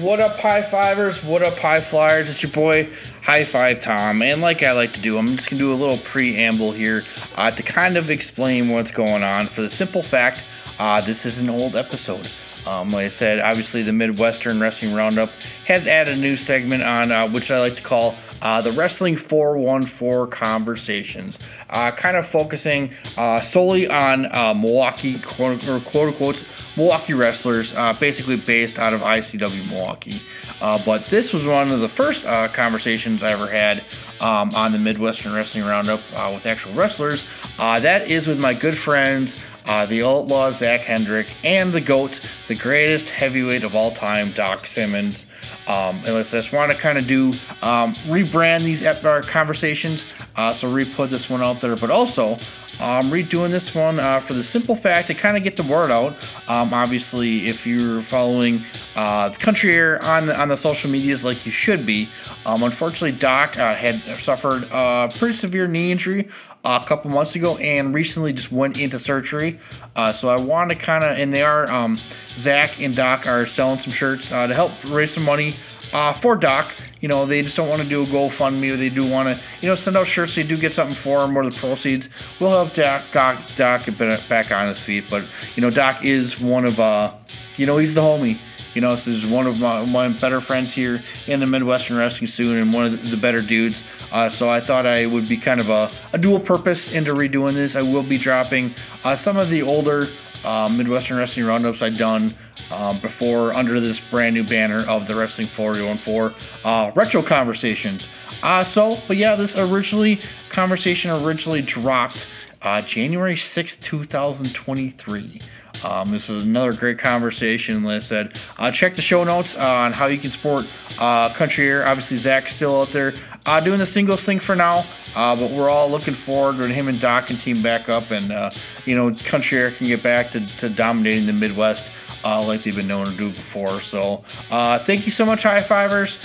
What up, high fivers? What up, high flyers? It's your boy, High Five Tom. And like I like to do, I'm just going to do a little preamble here uh, to kind of explain what's going on for the simple fact uh, this is an old episode. Um, like I said, obviously the Midwestern Wrestling Roundup has added a new segment on uh, which I like to call uh, the Wrestling 414 Conversations, uh, kind of focusing uh, solely on uh, Milwaukee, quote, or quote unquote, Milwaukee wrestlers, uh, basically based out of ICW Milwaukee. but this was one of the first conversations I ever had um, on the Midwestern Wrestling Roundup with actual wrestlers. that is with my good friends uh, the outlaw Zach Hendrix, and the GOAT, the greatest heavyweight of all time, Doc Simmons. Um, and let's just want to kind of do um, rebrand these our conversations, uh, so re put this one out there, but also um, redoing this one uh, for the simple fact to kind of get the word out. Um, obviously, if you're following uh, the country air on the on the social medias like you should be, um, unfortunately, Doc uh, had suffered a pretty severe knee injury a couple months ago and recently just went into surgery. Uh, so I want to kind of, and they are, um, Zach and Doc are selling some shirts uh, to help raise some money uh, for Doc. You know, they just don't want to do a GoFundMe they do want to, you know, send out shirts. They do get something for him or the proceeds will help Doc, Doc, Doc get back on his feet. But, you know, Doc is one of, uh, you know, he's the homie. You know, this is one of my, my better friends here in the Midwestern Wrestling Soon and one of the better dudes. Uh, so I thought I would be kind of a, a, dual purpose into redoing this. I will be dropping uh, some of the older uh, Midwestern Wrestling Roundups I've done um, before under this brand new banner of the Wrestling 414 uh, Retro Conversations. Uh, so, but yeah, this originally conversation originally dropped uh, January 6, 2023. Um, this is another great conversation. I said, uh, check the show notes on how you can support uh, Country Air. Obviously, Zach's still out there uh, doing the singles thing for now, uh, but we're all looking forward to him and Doc and team back up, and uh, you know, Country Air can get back to, to dominating the Midwest. Uh, like they've been known to do before. So, thank you so much, High Fivers.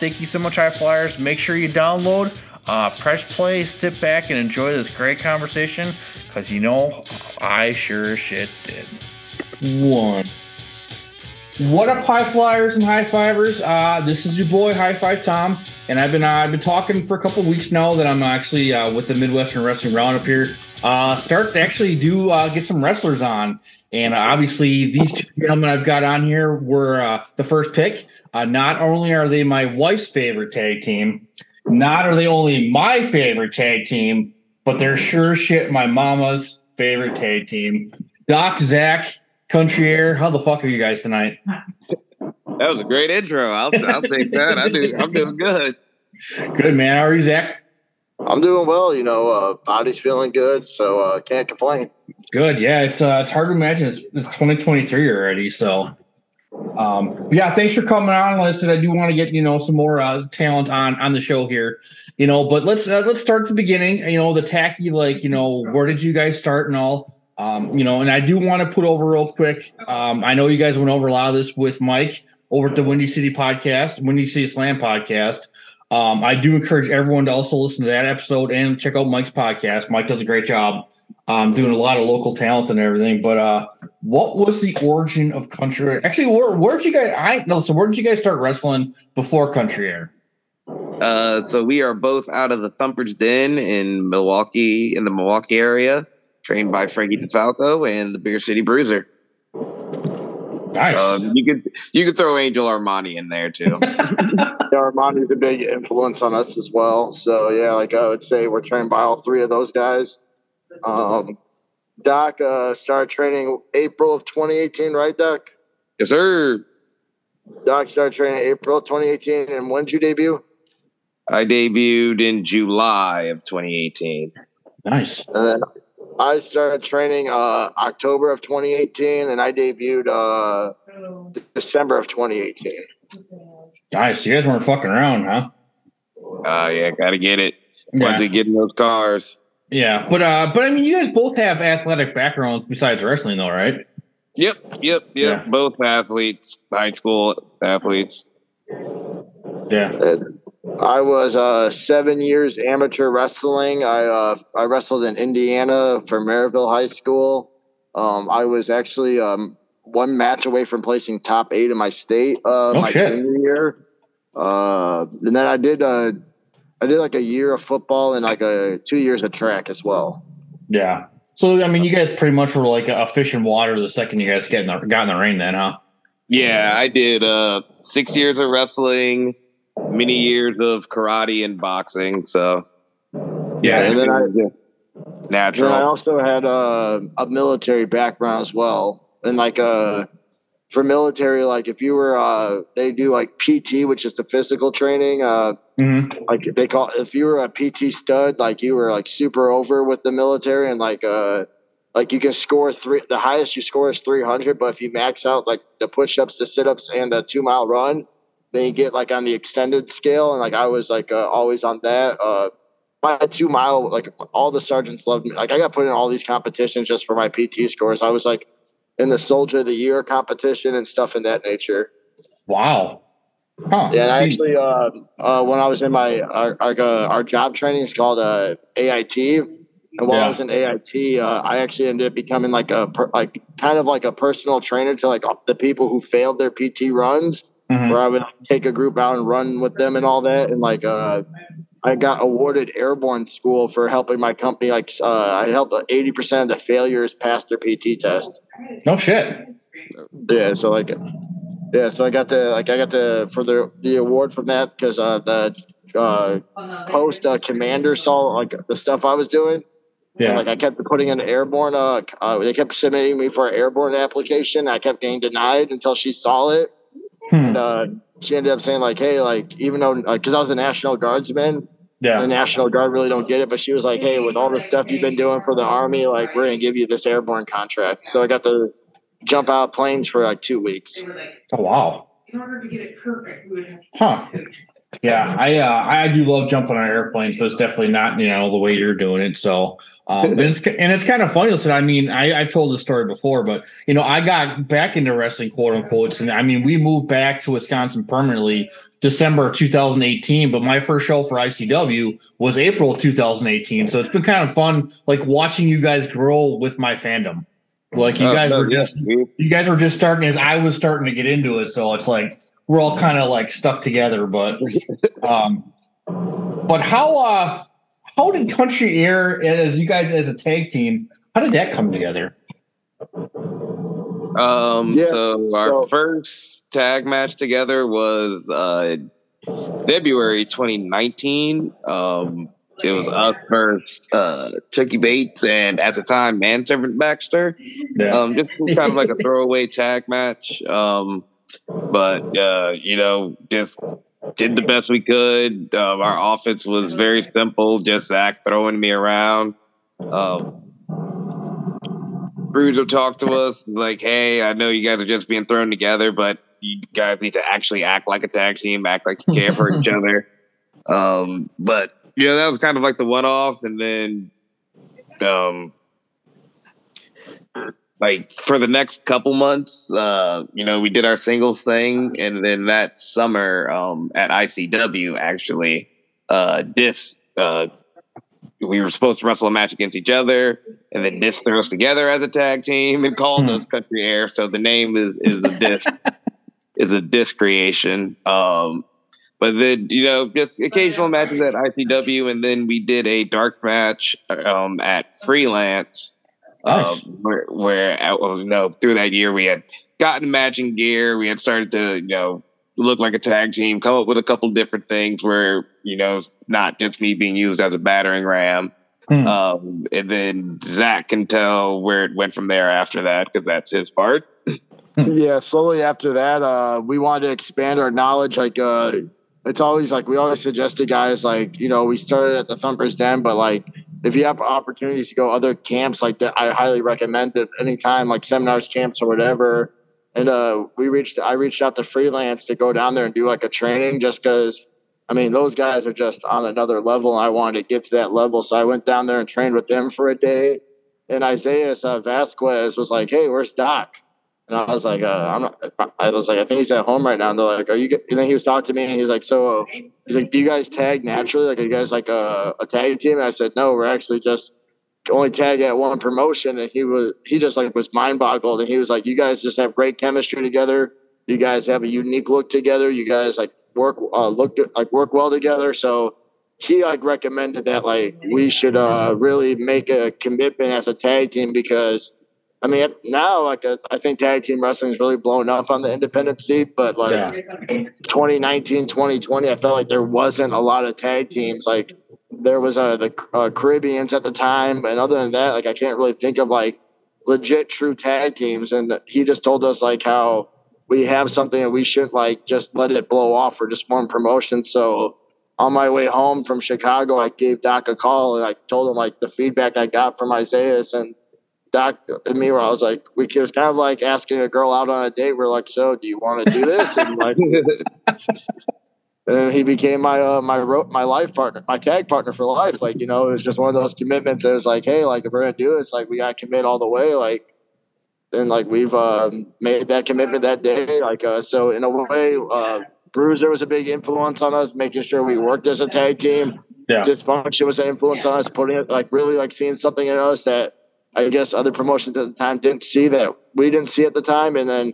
thank you so much, High Flyers. Make sure you download press play, sit back, and enjoy this great conversation because you know I sure shit did. One. What up, high flyers and high fivers? Uh, this is your boy High Five Tom, and I've been uh, I've been talking for a couple weeks now that I'm actually uh, with the Midwestern Wrestling Roundup here. Uh, start to actually do uh, get some wrestlers on, and obviously these two gentlemen I've got on here were uh, the first pick. Uh, not only are they my wife's favorite tag team, not are they only my favorite tag team, but they're sure shit my mama's favorite tag team. Doc, Zach, Country Air, how the fuck are you guys tonight? That was a great intro. I'll, I'll take that. I do, I'm doing good. Good man. How are you, Zach? I'm doing well. You know, uh, body's feeling good, so uh, can't complain. Good. Yeah, it's uh, it's hard to imagine it's, it's 2023 already. So um, yeah, thanks for coming on. Like I I do want to get you know some more uh, talent on on the show here, you know. But let's uh, let's start at the beginning. You know, the tacky like you know where did you guys start and all. Um, you know, and I do want to put over real quick. Um, I know you guys went over a lot of this with Mike over at the Windy City podcast, Windy City Slam podcast. Um, I do encourage everyone to also listen to that episode and check out Mike's podcast. Mike does a great job um, doing a lot of local talent and everything. But uh, what was the origin of Country Air? Actually, where where did you guys? I no. So where did you guys start wrestling before Country Air? Uh, so we are both out of the Thumper's Den in Milwaukee, in the Milwaukee area, trained by Frankie DeFalco and the Beer City Bruiser. Nice. Um, you could you could throw Angel Armani in there too. Armani's a big influence on us as well. So yeah, like I would say, we're trained by all three of those guys. Um, Doc uh, started training April of 2018, right, Doc? Yes, sir. Doc started training April 2018, and when did you debut? I debuted in July of 2018. Nice. And then I started training uh, October of 2018, and I debuted uh, December of 2018. Nice. You guys weren't fucking around, huh? Uh, yeah, gotta get it. Once Yeah. you get in those cars. Yeah, but uh, but I mean, you guys both have athletic backgrounds besides wrestling, though, right? Yep, yep, yep. Yeah. Both athletes, high school athletes. Yeah. I was uh, seven years amateur wrestling. I uh, I wrestled in Indiana for Merrillville High School. Um, I was actually um, one match away from placing top eight in my state uh, Oh, my shit. junior year. Uh, and then I did uh, I did like a year of football and like a two years of track as well. Yeah. So I mean, you guys pretty much were like a fish in water the second you guys get in the, got in the ring, then, huh? Yeah, I did uh six years of wrestling, many years of karate and boxing. So Yeah. and then I yeah. Then natural. I also had uh, a military background as well, and like uh, for military, like if you were, uh, they do like PT, which is the physical training. Uh, Mhm. like they call if you were a PT stud, like you were like super over with the military, and like uh, like you can score three. The highest you score is three hundred, but if you max out like the push ups, the sit ups, and the two mile run, then you get like on the extended scale. And like I was like uh, always on that. Uh, my two mile, like all the sergeants loved me. Like I got put in all these competitions just for my PT scores. I was like in the Soldier of the Year competition and stuff in that nature. Wow. Huh. Yeah, actually, uh, uh, when I was in my our our, uh, our job training is called uh, AIT, and while Yeah. I was in AIT, uh, I actually ended up becoming like a per, like kind of like a personal trainer to like the people who failed their PT runs, Mhm. where I would take a group out and run with them and all that, and like uh, I got awarded airborne school for helping my company. Like uh, I helped eighty percent of the failures pass their PT test. No shit. Yeah, so like, yeah, so I got the like I got the for the the award from that because uh, the uh, post uh, commander saw like the stuff I was doing. Yeah. And, like I kept putting in airborne. Uh, uh, they kept submitting me for an airborne application. I kept getting denied until she saw it. Hmm. And uh, she ended up saying like, "Hey, like even though because I was a National Guardsman, yeah. the National Guard really don't get it, but she was like, "Hey, with all the stuff you've been doing for the Army, like we're gonna give you this airborne contract." So I got to jump out of planes for like two weeks. Oh wow. In order to get it perfect, we would have to. Huh. Yeah, I uh, I do love jumping on airplanes, but it's definitely not you know the way you're doing it. So, um, and it's and it's kind of funny. Listen, I mean, I I've told this story before, but you know, I got back into wrestling, quote unquote, and I mean, we moved back to Wisconsin permanently December 2018, but my first show for ICW was April 2018. So it's been kind of fun, like watching you guys grow with my fandom. Like you Oh, guys no, were just we- you guys were just starting as I was starting to get into it, so it's like we're all kind of like stuck together. But um, but how uh how did Country Air as you guys as a tag team? How did that come together? Um, Yeah, so our so- first tag match together was uh, February 2019. Um, it was us first, uh, Chucky Bates, and at the time, Manservant Baxter. Yeah, Um, just kind of like a throwaway tag match. Um, but uh, you know, just did the best we could. Um, our offense was very simple, just Zach throwing me around. Um, Bruiser talked to us like, "Hey, I know you guys are just being thrown together, but you guys need to actually act like a tag team, act like you care for each other." Um, but yeah, that was kind of like the one-off, and then um, like for the next couple months, uh, you know, we did our singles thing, and then that summer um, at ICW, actually, uh, Dis, uh, we were supposed to wrestle a match against each other, and then Dis threw us together as a tag team and called Hmm. us Country Air. So the name is is a Dis is a Dis creation. Um, but then you know, just occasional matches at ICW, and then we did a dark match um, at Freelance Nice. um, where, where uh, well, you know through that year we had gotten matching gear we had started to you know look like a tag team come up with a couple different things where you know not just me being used as a battering ram Hmm. um, and then zach can tell where it went from there after that because that's his part yeah slowly after that uh we wanted to expand our knowledge like uh it's always like we always suggest to guys like you know we started at the thumpers den but like if you have opportunities to go other camps like that i highly recommend it anytime like seminars camps or whatever and uh we reached i reached out to freelance to go down there and do like a training just because I mean, those guys are just on another level, and I wanted to get to that level. So I went down there and trained with them for a day. And Isaiah uh, Vasquez was like, "Hey, where's Doc?" And I was like, uh, "I'm not." I was like, "I think he's at home right now." And they're like, "Are you?" Get-? And then he was talking to me, and he's like, "So, uh, he's like, do you guys tag naturally? Like, are you guys like a, a tag team?" And I said, "No, we're actually just only tag at one promotion." And he was he just like was mind boggled, and he was like, "You guys just have great chemistry together. You guys have a unique look together. You guys like work uh, look like work well together." So he like recommended that like we should uh really make a commitment as a tag team because I mean now like I think tag team wrestling is really blown up on the independent scene, but like Yeah. 2019 2020 I felt like there wasn't a lot of tag teams like there was uh, the uh, Caribbeans at the time and other than that like I can't really think of like legit true tag teams and he just told us like how we have something and we shouldn't like just let it blow off for just one promotion so on my way home from Chicago, I gave Doc a call and I told him like the feedback I got from Isaiah and Doc and me where I was like, we it was kind of like asking a girl out on a date. We're like, so do you want to do this? And like, and then he became my uh, my ro- my life partner, my tag partner for life. Like you know, it was just one of those commitments. It was like, hey, like if we're gonna do this, like we gotta commit all the way. Like and like we've um, made that commitment that day. Like uh, so, in a way, uh, Bruiser was a big influence on us, making sure we worked as a tag team. Yeah. Dysfunction was an influence on us, putting it like really like seeing something in us that I guess other promotions at the time didn't see that we didn't see at the time, and then.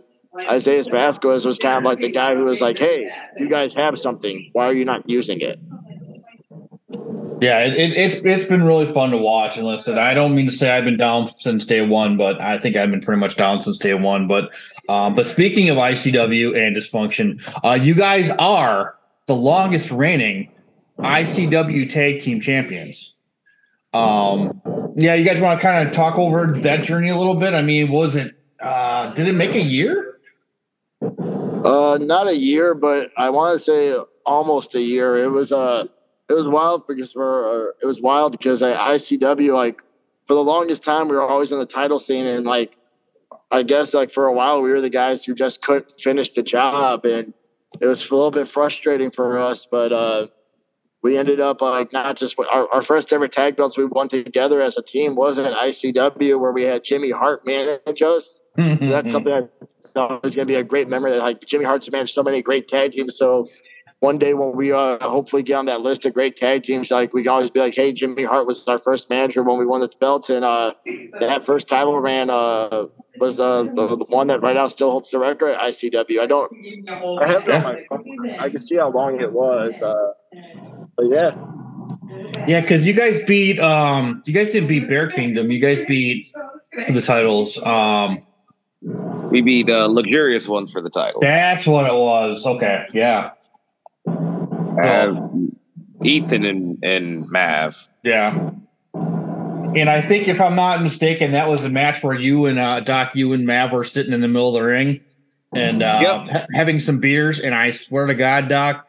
Isaiah Vasquez was kind of like the guy who was like, "Hey, you guys have something. Why are you not using it?" Yeah, it, it, it's it's been really fun to watch and listen. I don't mean to say I've been down since day one, but I think I've been pretty much down since day one. But um, but speaking of ICW and dysfunction, uh, you guys are the longest reigning ICW tag team champions. Um, yeah, you guys want to kind of talk over that journey a little bit? I mean, it was it uh, did it make a year? Uh, not a year, but I want to say almost a year. It was uh, it was wild because we're uh, it was wild because I, ICW like for the longest time we were always in the title scene and like I guess like for a while we were the guys who just couldn't finish the job and it was a little bit frustrating for us, but uh, we ended up like not just our, our first ever tag belts we won together as a team wasn't ICW where we had Jimmy Hart manage us. So that's something I thought was going to be a great memory. That like Jimmy Hart's managed so many great tag teams. So one day when we uh, hopefully get on that list of great tag teams, like we can always be like, "Hey, Jimmy Hart was our first manager when we won the belts, and uh, that first title ran uh, was uh, the, the one that right now still holds the record at ICW. I don't, I have it on my phone. I can see how long it was. But yeah, Yeah, because you guys beat um you guys didn't beat Bear Kingdom. You guys beat for the titles. Um we beat uh, luxurious ones for the title. that's what it was. Okay, yeah. Uh, Ethan and, and Mav. Yeah. And I think if I'm not mistaken, that was a match where you and uh, Doc, you and Mav were sitting in the middle of the ring and uh, Yep. ha- having some beers. And I swear to God, Doc,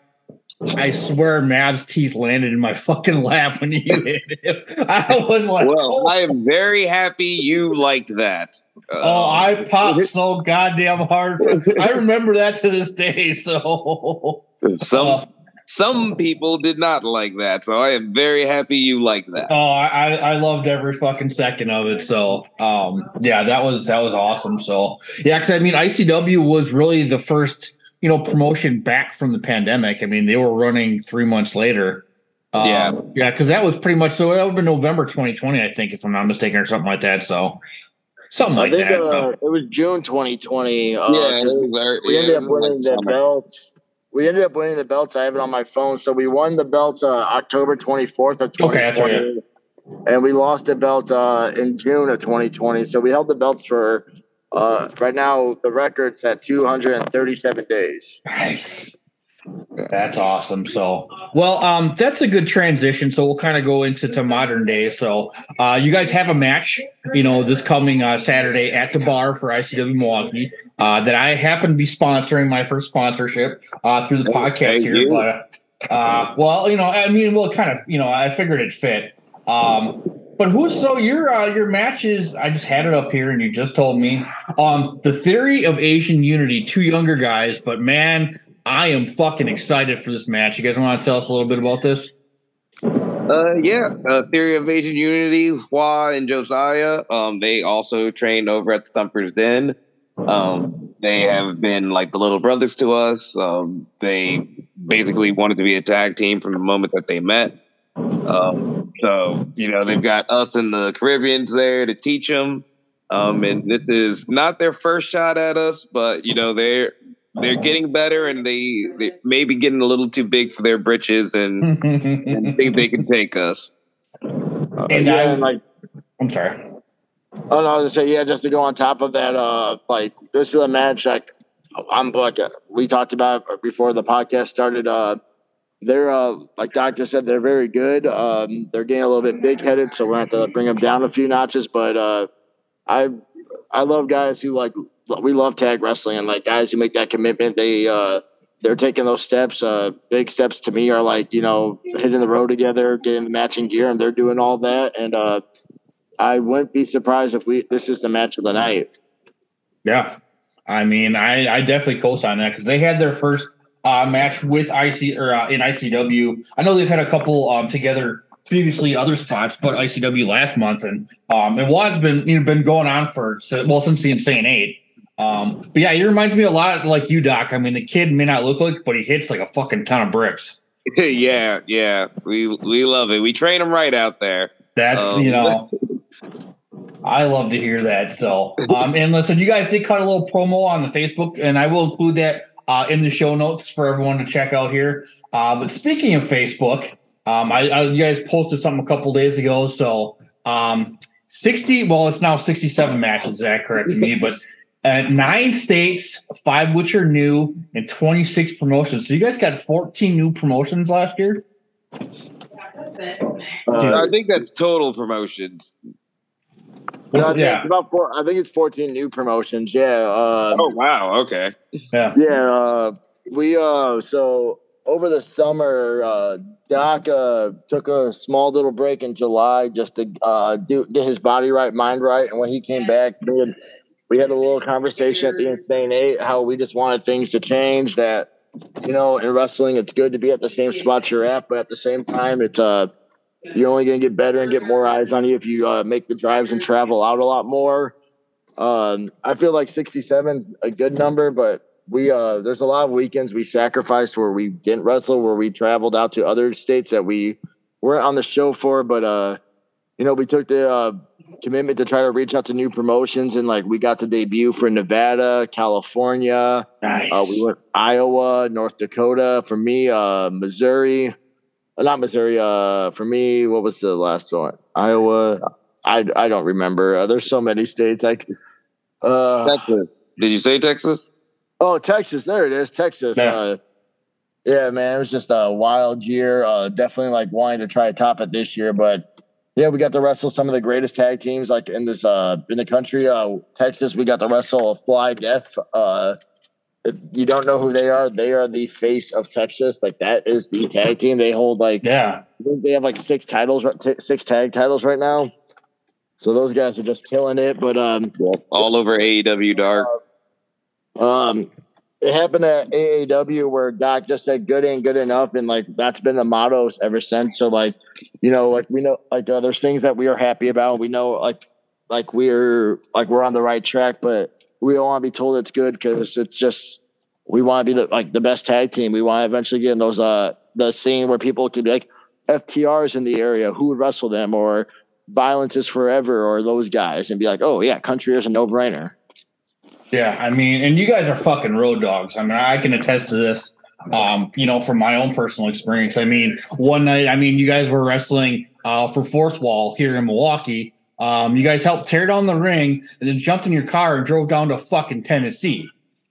I swear Mav's teeth landed in my fucking lap when you hit him. I was like, Well, oh, I am very happy you liked that. Uh, oh, I popped so goddamn hard. For, I remember that to this day. So, some uh, some people did not like that, so I am very happy you liked that. Oh, I, I loved every fucking second of it. So, um, yeah, that was that was awesome. So, yeah, because I mean, ICW was really the first, you know, promotion back from the pandemic. I mean, they were running three months later. Um, Yeah. yeah, because that was pretty much so. That would have been November 2020, I think, if I'm not mistaken, or something like that. So, something I like think that. uh, so, it was June 2020. Uh, yeah, it 'cause was very- we yeah, ended up winning like the summer. belts. We ended up winning the belts. I have it on my phone. So we won the belts uh, October 24th of 2020. Okay, that's right. And we lost the belt uh, in June of 2020. So we held the belts for uh, right now. The record's at 237 days. Nice. That's awesome. So, well, um, that's a good transition. So we'll kind of go into to modern day. So, uh, you guys have a match, you know, this coming uh, Saturday at the bar for ICW Milwaukee. Uh, that I happen to be sponsoring my first sponsorship uh, through the Oh, podcast here. you. But, uh, well, you know, I mean, well, kind of, you know, I figured it fit. Um, but who's so your uh, your matches? I just had it up here, and you just told me um the theory of Asian unity. Two younger guys, but man, I am fucking excited for this match. You guys want to tell us a little bit about this? Uh, yeah, uh, Theory of Asian Unity, Hua and Josiah. Um, they also trained over at the Thumper's Den. Um, they have been like the little brothers to us. Um, they basically wanted to be a tag team from the moment that they met. Um, so you know they've got us and the Caribbeans there to teach them. Um, and this is not their first shot at us, but you know they're they're getting better and they they may be getting a little too big for their britches and, and think they can take us. and yeah, I, and like I'm sorry. Oh no, I was gonna say yeah. Just to go on top of that, uh, like this is a match like I'm like uh, we talked about before the podcast started. Uh, they're uh, like Doctor said, they're very good. Um, they're getting a little bit big headed, so we're gonna have to bring them down a few notches. But uh, I I love guys who like we love tag wrestling and like guys who make that commitment. They uh, they're taking those steps. Uh, big steps to me are like you know hitting the road together, getting the matching gear, and they're doing all that. And uh, I wouldn't be surprised if we this is the match of the night. Yeah. I mean, I, I definitely co-sign that because they had their first uh, match with IC or uh, in ICW. I know they've had a couple um, together previously other spots, but ICW last month, and um, it was been you know, been going on for well since the Insane Eight. Um, but yeah, he reminds me a lot like you, Doc. I mean, the kid may not look like, but he hits like a fucking ton of bricks. yeah, yeah, we we love it. We train him right out there. That's Um, you know, I love to hear that. So, um, and listen, you guys did cut a little promo on the Facebook, and I will include that uh, in the show notes for everyone to check out here. Uh, but speaking of Facebook, um, I, I you guys posted something a couple days ago. So, um, sixty. Well, it's now sixty-seven matches. Is that correct to me? But uh, nine states, five which are new, and twenty-six promotions. So you guys got fourteen new promotions last year. Uh, I think that's total promotions. No, I think yeah, it's about four. I think it's fourteen new promotions. Yeah. Uh, Oh wow, okay. yeah. Yeah, uh, we uh so over the summer, uh, Doc uh, took a small little break in July just to uh, do get his body right, mind right, and when he came back, we had, we had a little conversation at the Insane Eight how we just wanted things to change. That you know, in wrestling, it's good to be at the same spot you're at, but at the same time, it's uh you're only gonna get better and get more eyes on you if you uh, make the drives and travel out a lot more. Um, I feel like 67 is a good number, but we uh there's a lot of weekends we sacrificed where we didn't wrestle, where we traveled out to other states that we weren't on the show for, but uh you know, we took the uh commitment to try to reach out to new promotions and like we got the debut for Nevada, California, Nice. uh, we went Iowa, North Dakota. For me, uh, Missouri, not Missouri. Uh, for me, what was the last one? Iowa. I, I don't remember. Uh, there's so many states. Like, uh, Texas. Did you say Texas? oh, Texas. There it is. Texas. Yeah. Uh, yeah, man. It was just a wild year. Uh, definitely like wanting to try to top it this year, but. Yeah, we got to wrestle some of the greatest tag teams like in this uh in the country. Uh Texas, we got to wrestle Fly Def. Uh if you don't know who they are, they are the face of Texas. Like that is the tag team. They hold like yeah. They have like six titles, six tag titles right now. So those guys are just killing it. But um, All over AEW Dark. um, it happened at AAW where Doc just said good ain't good enough, and like that's been the motto ever since. So like, you know, like we know like uh, there's things that we are happy about. We know like like we're like we're on the right track, but we don't want to be told it's good because it's just we want to be the like the best tag team. We want to eventually get in those uh the scene where people can be like FTRs in the area, who would wrestle them, or Violence is Forever, or those guys, and be like, oh yeah, Country is a no brainer. Yeah, I mean, and you guys are fucking road dogs. I mean, I can attest to this. Um, you know, from my own personal experience. I mean, one night, I mean, you guys were wrestling uh, for Fourth Wall here in Milwaukee. Um, you guys helped tear down the ring and then jumped in your car and drove down to fucking Tennessee.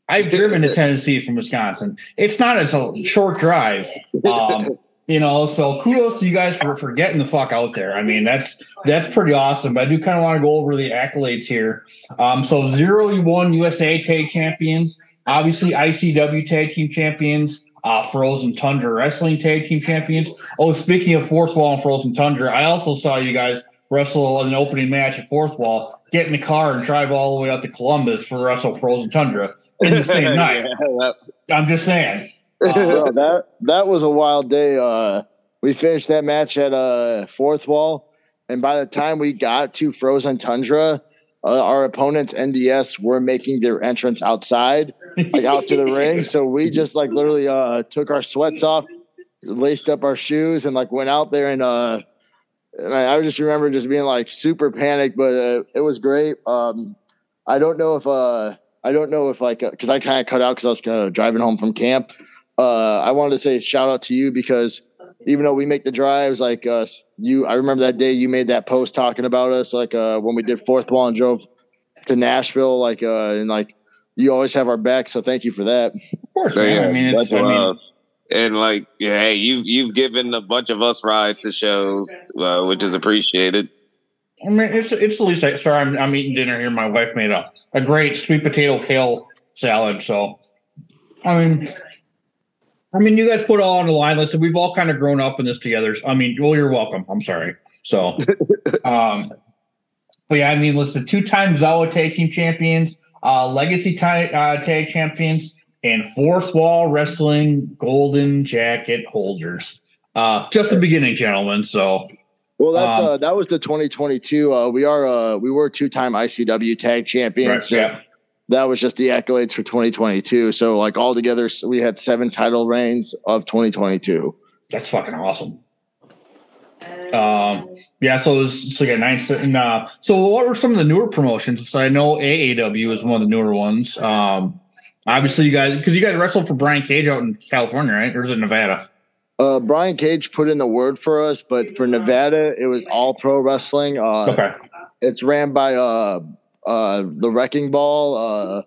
I've driven to Tennessee from Wisconsin. It's not it's a short drive. Um, you know, so kudos to you guys for, for getting the fuck out there. I mean, that's that's pretty awesome. But I do kind of want to go over the accolades here. Um, so Zero1 USA Tag Champions, obviously ICW Tag Team Champions, uh, Frozen Tundra Wrestling Tag Team Champions. Oh, speaking of Fourth Wall and Frozen Tundra, I also saw you guys wrestle an opening match at Fourth Wall, get in the car and drive all the way out to Columbus for Wrestle Frozen Tundra in the same night. Yeah, that- I'm just saying. Bro, that that was a wild day. Uh, we finished that match at uh, fourth wall, and by the time we got to frozen tundra, uh, our opponents NDS were making their entrance outside, like out to the ring. So we just like literally uh, took our sweats off, laced up our shoes, and like went out there and. Uh, and I, I just remember just being like super panicked, but uh, it was great. Um, I don't know if uh, I don't know if like because I kind of cut out because I was kind of driving home from camp. Uh, I wanted to say shout out to you because even though we make the drives, like us, you, I remember that day you made that post talking about us, like uh, when we did fourth wall and drove to Nashville, like uh, and like you always have our back. So thank you for that. Of course, So, man. yeah, I mean, it's. I mean, love. And like, hey, you you've given a bunch of us rides to shows, uh, which is appreciated. I mean, it's it's the least. I, sorry, I'm, I'm eating dinner here. My wife made a, a great sweet potato kale salad. So, I mean, I mean, you guys put all on the line. Listen, we've all kind of grown up in this together. I mean, well, you're welcome. I'm sorry. So, um, but yeah, I mean, listen, two time Zawa tag team champions, uh, legacy tag, uh, tag champions, and fourth wall wrestling golden jacket holders. Uh, just the beginning, gentlemen. So, Well, that's Um, uh, that was the 2022. Uh, we are uh, we were two time ICW tag champions. right, So yeah. That was just the accolades for 2022. So like all together, so we had seven title reigns of 2022. That's fucking awesome. Um, yeah, so it was, so yeah, nine. And, uh, so what were some of the newer promotions? So I know AAW is one of the newer ones. Um, obviously you guys, because you guys wrestled for Brian Cage out in California, right? Or is it Nevada? Uh, Brian Cage put in the word for us, but for Nevada, it was all pro wrestling. Uh, Okay. It's ran by uh, uh, the Wrecking Ball. Uh,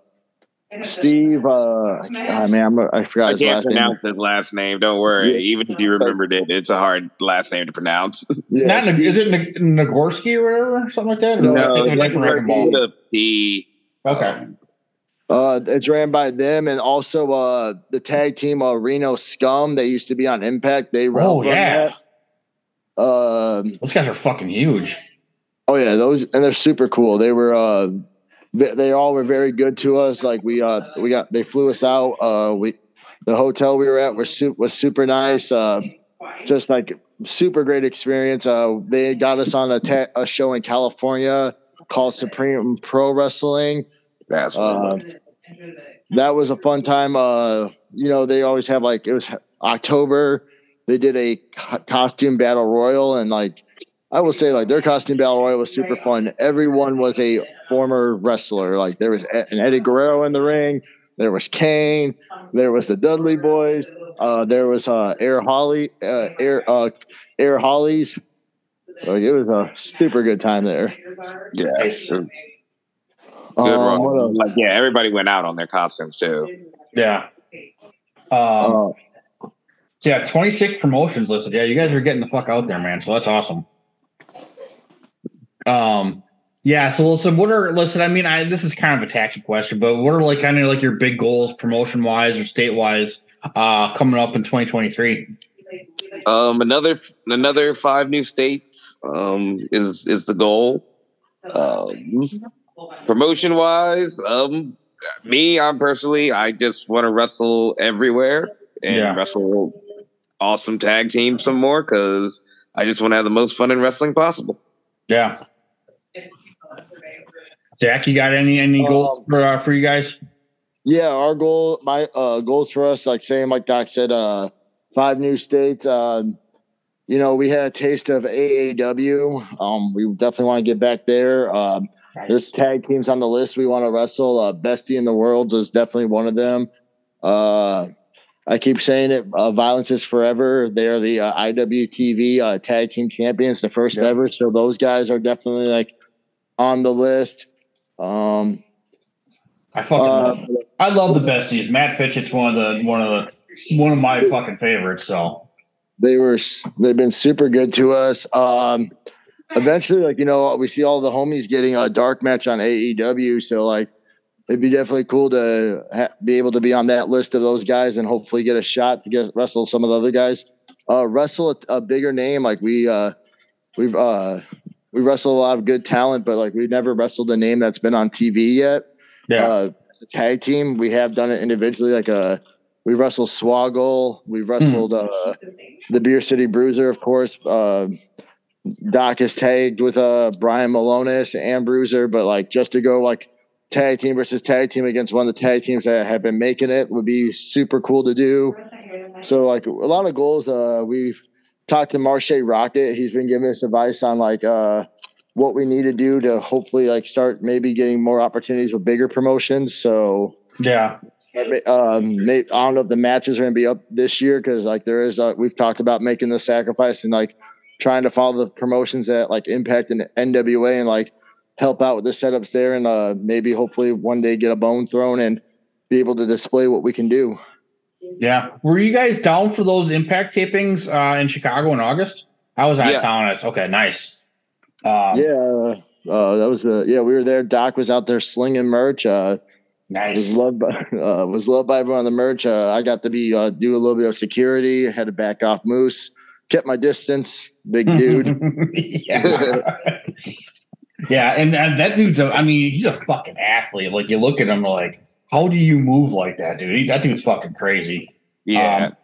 Steve. Uh, I mean, I'm, I forgot I his can't last name. pronounce his last name. Don't worry. Yeah. Even if you remembered it, it's a hard last name to pronounce. Yeah, Not Steve- is it N- Nagorski or whatever, something like that? Or am I thinking of a different wrecking ball? with a P. Okay. Um, Uh, it's ran by them and also uh, the tag team uh, Reno Scum. They used to be on Impact. They run- Oh yeah. Um, those guys are fucking huge. oh yeah, those and they're super cool. They were uh, they, they all were very good to us. Like we uh we got they flew us out. Uh, we the hotel we were at was su- was super nice. Uh, just like super great experience. Uh, they got us on a, ta- a show in California called Supreme Pro Wrestling. That's Uh, that was a fun time. Uh, you know, they always have like it was October. They did a co- costume battle royal, and like I will say, like their costume battle royal was super fun. Everyone was a former wrestler. Like there was an Eddie Guerrero in the ring. There was Kane. There was the Dudley Boys. Uh, there was uh, Air Holly, uh, Air uh, Air Hollies. Like it was a super good time there. yeah. Nice. Good Um, run. what else? Like, yeah, everybody went out on their costumes too. Yeah. Um, Uh, so yeah, 26 promotions listed. Yeah, you guys are getting the fuck out there, man. So that's awesome. Um, yeah. So listen, what are listen? I mean, I this is kind of a taxi question, but what are like kind of like your big goals, promotion wise or state wise, uh, coming up in 2023? Um, another another five new states um, is is the goal. Um, promotion wise, um, me, I'm personally, I just want to wrestle everywhere and Yeah. wrestle awesome tag teams some more because I just want to have the most fun in wrestling possible. Yeah. Zach, you got any any goals for uh, for you guys? Yeah, our goal, my uh, goals for us, like saying, like Doc said, uh, five new states. Um, you know, we had a taste of AAW. Um, we definitely want to get back there. Um, there's tag teams on the list we want to wrestle. Uh, Bestie in the Worlds is definitely one of them. Uh, I keep saying it. Uh, Violence is forever. They are the uh, IWTV uh, tag team champions, the first ever. So those guys are definitely like on the list. Um, I fucking uh, love, I love the besties. Matt Fitchett's one of the one of the one of my fucking favorites. So they were they've been super good to us. Um, eventually, like you know, we see all the homies getting a dark match on AEW, so like it'd be definitely cool to ha- be able to be on that list of those guys and hopefully get a shot to get wrestle some of the other guys. Uh, wrestle a, a bigger name like we uh, we've uh, we wrestle a lot of good talent, but like we've never wrestled a name that's been on TV yet yeah, uh, tag team. We have done it individually, like a we wrestled Swoggle. We wrestled uh, the Beer City Bruiser, of course. Doc is tagged with uh, Brian Malonis and Bruiser, but like just to go like tag team versus tag team against one of the tag teams that have been making it would be super cool to do. So like a lot of goals. Uh, we've talked to Marche Rockett. He's been giving us advice on like uh, what we need to do to hopefully like start maybe getting more opportunities with bigger promotions. So Yeah. um, may, I don't know if the matches are going to be up this year because like there is uh, we've talked about making the sacrifice and like trying to follow the promotions that like Impact and NWA and like help out with the setups there and uh, maybe hopefully one day get a bone thrown and be able to display what we can do. Yeah. Were you guys down for those impact tapings uh, in Chicago in August? I was out Yeah. of town. It's okay, nice. Um, yeah, uh, that was uh, yeah we were there. Doc was out there slinging merch. Uh, was Nice. loved by uh, was loved by everyone on the merch. Uh, I got to be uh, do a little bit of security. Had to back off Moose. Kept my distance. Big dude. yeah. yeah, and, and that dude's a, I mean, he's a fucking athlete. Like you look at him like, how do you move like that, dude? He, that dude's fucking crazy. Yeah. Um,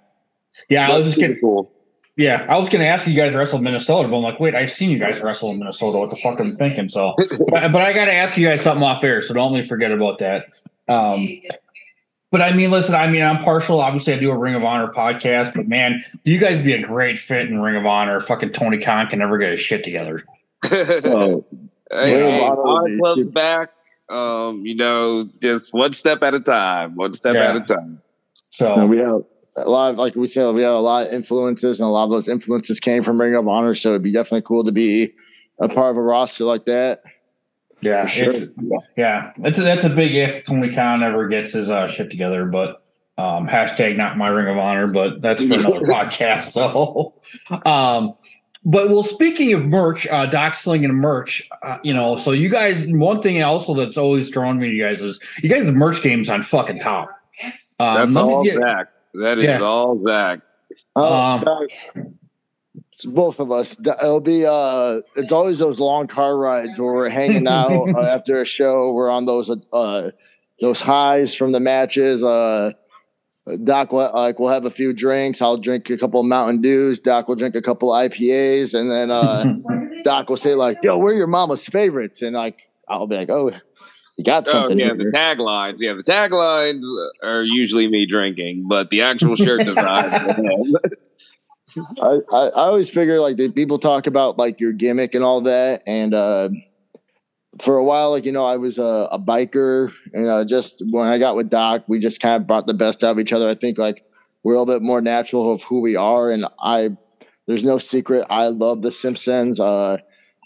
yeah, I was just That's kidding. cool. Yeah, I was going to ask you guys wrestle in Minnesota, but I'm like, wait, I've seen you guys wrestle in Minnesota. What the fuck am I thinking? So, but, but I got to ask you guys something off air, so don't let me forget about that. Um, but I mean, listen, I mean, I'm partial. Obviously, I do a Ring of Honor podcast, but man, you guys be a great fit in Ring of Honor. Fucking Tony Khan can never get his shit together. Hey, Yeah. Honor Club's back. Um, you know, just one step at a time. One step Yeah. at a time. So, And we have a lot of, like we said, we have a lot of influences, and a lot of those influences came from Ring of Honor. So it'd be definitely cool to be a part of a roster like that. Yeah, sure. it's, yeah, that's a, that's a big if Tony Khan ever gets his uh, shit together. But um, hashtag not my Ring of Honor, but that's for another podcast. So, um, but well, speaking of merch, uh, Doc Sling and merch, uh, you know, so you guys, one thing also that's always drawn me to you guys is you guys the merch game's on fucking top. Um, That's all get- Zach. That is Yeah. all Zach. Oh, Um, God. It's both of us. It'll be uh, it's always those long car rides where we're hanging out uh, after a show. We're on those uh, those highs from the matches. Uh, Doc will like we'll have a few drinks. I'll drink a couple of Mountain Dews. Doc will drink a couple IPAs, and then uh, Doc will say like, "Yo, we're your mama's favorites," and like I'll be like, "Oh, you got something." Oh something." yeah, the taglines. Yeah, the taglines are usually me drinking, but the actual shirt design. I, I, I always figure like that people talk about like your gimmick and all that and uh for a while like you know i was a, a biker and uh just when i got with doc we just kind of brought the best out of each other. I think like we're a little bit more natural of who we are and i there's no secret i love the simpsons. Uh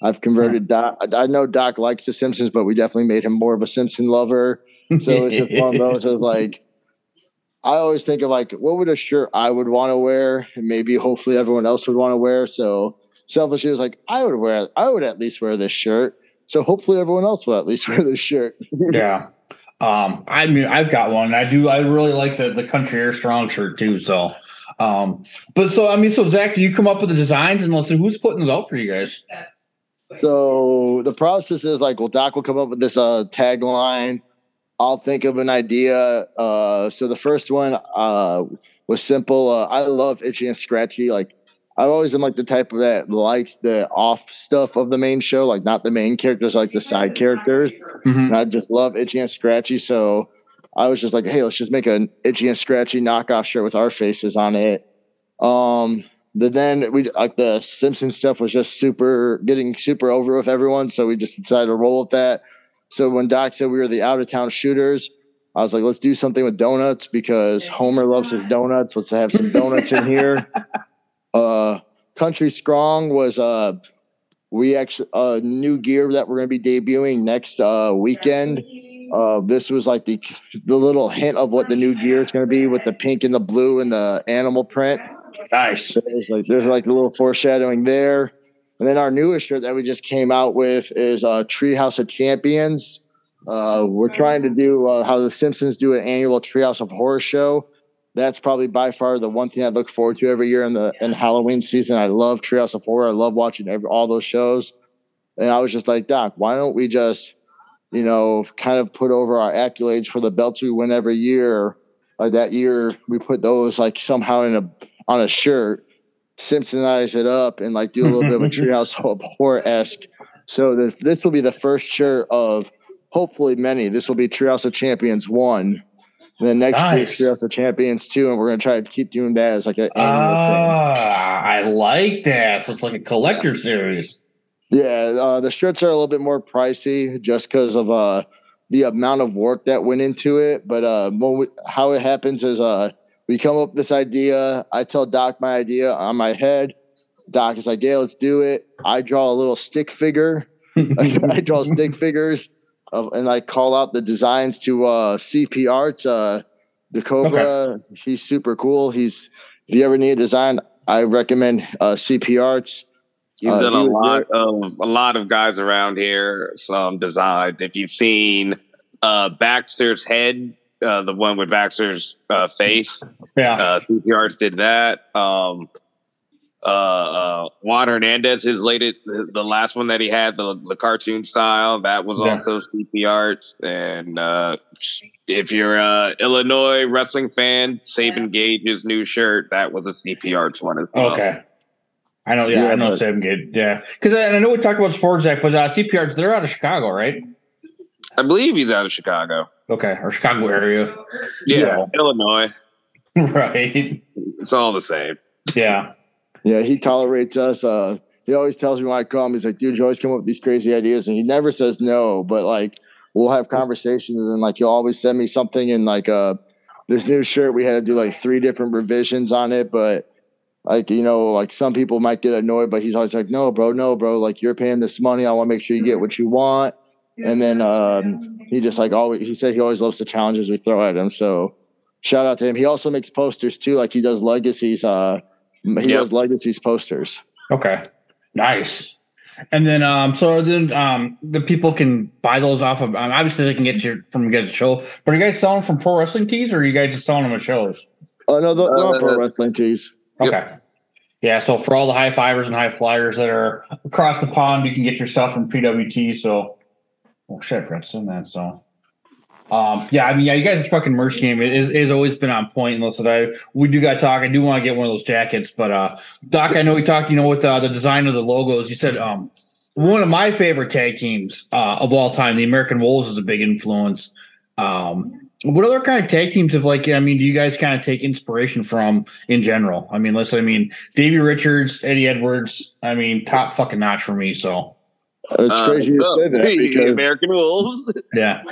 i've converted doc I- i know doc likes the simpsons but we definitely made him more of a simpson lover. So it's just one of those. It was like I always think of like what would a shirt I would want to wear, and maybe hopefully everyone else would want to wear. So selfishly, it was like I would wear, I would at least wear this shirt. So hopefully everyone else will at least wear this shirt. yeah. Um, I mean, I've got one. I do. I really like the the Country Air Strong shirt too. So, um, but so I mean, so Zach, do you come up with the designs and listen? Who's putting those out for you guys? So the process is like, well, Doc will come up with this uh, tagline. I'll think of an idea. Uh, so the first one uh, was simple. Uh, I love itchy and scratchy. Like I've always been like the type of that likes the off stuff of the main show, like not the main characters, like the side characters. Mhm. And I just love itchy and scratchy. So I was just like, hey, let's just make an itchy and scratchy knockoff shirt with our faces on it. Um, but then we like the Simpson stuff was just super getting super over with everyone, so we just decided to roll with that. So when Doc said we were the out of town shooters, I was like, let's do something with donuts because Homer loves his donuts. Let's have some donuts in here. Uh, Country Strong was uh, we actually uh, new gear that we're going to be debuting next uh, weekend. Uh, this was like the the little hint of what the new gear is going to be with the pink and the blue and the animal print. Nice. So there's like there's like a little foreshadowing there. And then our newest shirt that we just came out with is uh, Treehouse of Champions. Uh, we're trying to do uh, how the Simpsons do an annual Treehouse of Horror show. That's probably by far the one thing I look forward to every year in the in Halloween season. I love Treehouse of Horror. I love watching every, all those shows. And I was just like, Doc, why don't we just, you know, kind of put over our accolades for the belts we win every year uh, that year we put those like somehow in a on a shirt, Simpsonize it up, and like do a little bit of a Treehouse of Horror esque. So the, this will be the first shirt of hopefully many. This will be Treehouse of Champions one. And then next Nice. year, Treehouse of Champions two, and we're gonna try to keep doing that as like an annual thing. Ah, I like that. So it's like a collector series. Yeah, uh, the shirts are a little bit more pricey just because of uh, the amount of work that went into it. But uh, when we, how it happens is uh, we come up with this idea. I tell Doc my idea on my head. Doc is like, "Yeah, let's do it." I draw a little stick figure. I draw stick figures, of, and I call out the designs to uh, CP Arts. Uh, the Cobra, he's super cool. He's if you ever need a design, I recommend uh, CP Arts. You've Uh, done a lot of a lot of guys around here. Some designs. If you've seen uh, Baxter's head, uh, the one with Baxter's uh, face, Yeah. uh, CP Arts did that. Um, uh, uh, Juan Hernandez, his latest, the last one that he had, the, the cartoon style, that was Yeah. also CP Arts. And uh, if you're a Illinois wrestling fan, Saban Gage's new shirt, that was a CP Arts one as well. Okay. I know. Yeah, Yeah, I know. but- Sam good. Yeah, because I, I know we talked about Sports Act, but uh, CP Arts they're out of Chicago, right? I believe he's out of Chicago. Okay, or Chicago area, Yeah, Yeah. Illinois. right? It's all the same. Yeah. Yeah, he tolerates us. Uh, he always tells me when I call him, he's like, dude, you always come up with these crazy ideas. And he never says no, but like, we'll have conversations and like, he'll always send me something. And like, uh, this new shirt, we had to do like three different revisions on it. But like, you know, like some people might get annoyed, but he's always like, no, bro, no, bro, like you're paying this money. I want to make sure you get what you want. And then um, he just like always, he said he always loves the challenges we throw at him. So shout out to him. He also makes posters too, like he does legacies. Uh, he Yep. does legacies posters. Okay. Nice. And then, um, so then, um, the people can buy those off of. Um, obviously, they can get you from you guys' at show. But are you guys selling from pro wrestling tees, or are you guys just selling them at shows? Oh no, they're not Uh, pro wrestling tees. Yep. Okay. Yeah, so for all the high fivers and high flyers that are across the pond, you can get your stuff from PWT. So, oh shit, I forgot to that. So, um, yeah, I mean, yeah, you guys' fucking merch game is has always been on point. Unless that I we do got talk. I do want to get one of those jackets, but uh, Doc, I know we talked. You know, with uh, the design of the logos, you said um, one of my favorite tag teams uh, of all time, the American Wolves, is a big influence. Um, what other kind of tag teams have like? I mean, do you guys kind of take inspiration from in general? I mean, listen, I mean, Davey Richards, Eddie Edwards. I mean, top fucking notch for me. So It's Uh, crazy you so, say that because American Wolves. yeah,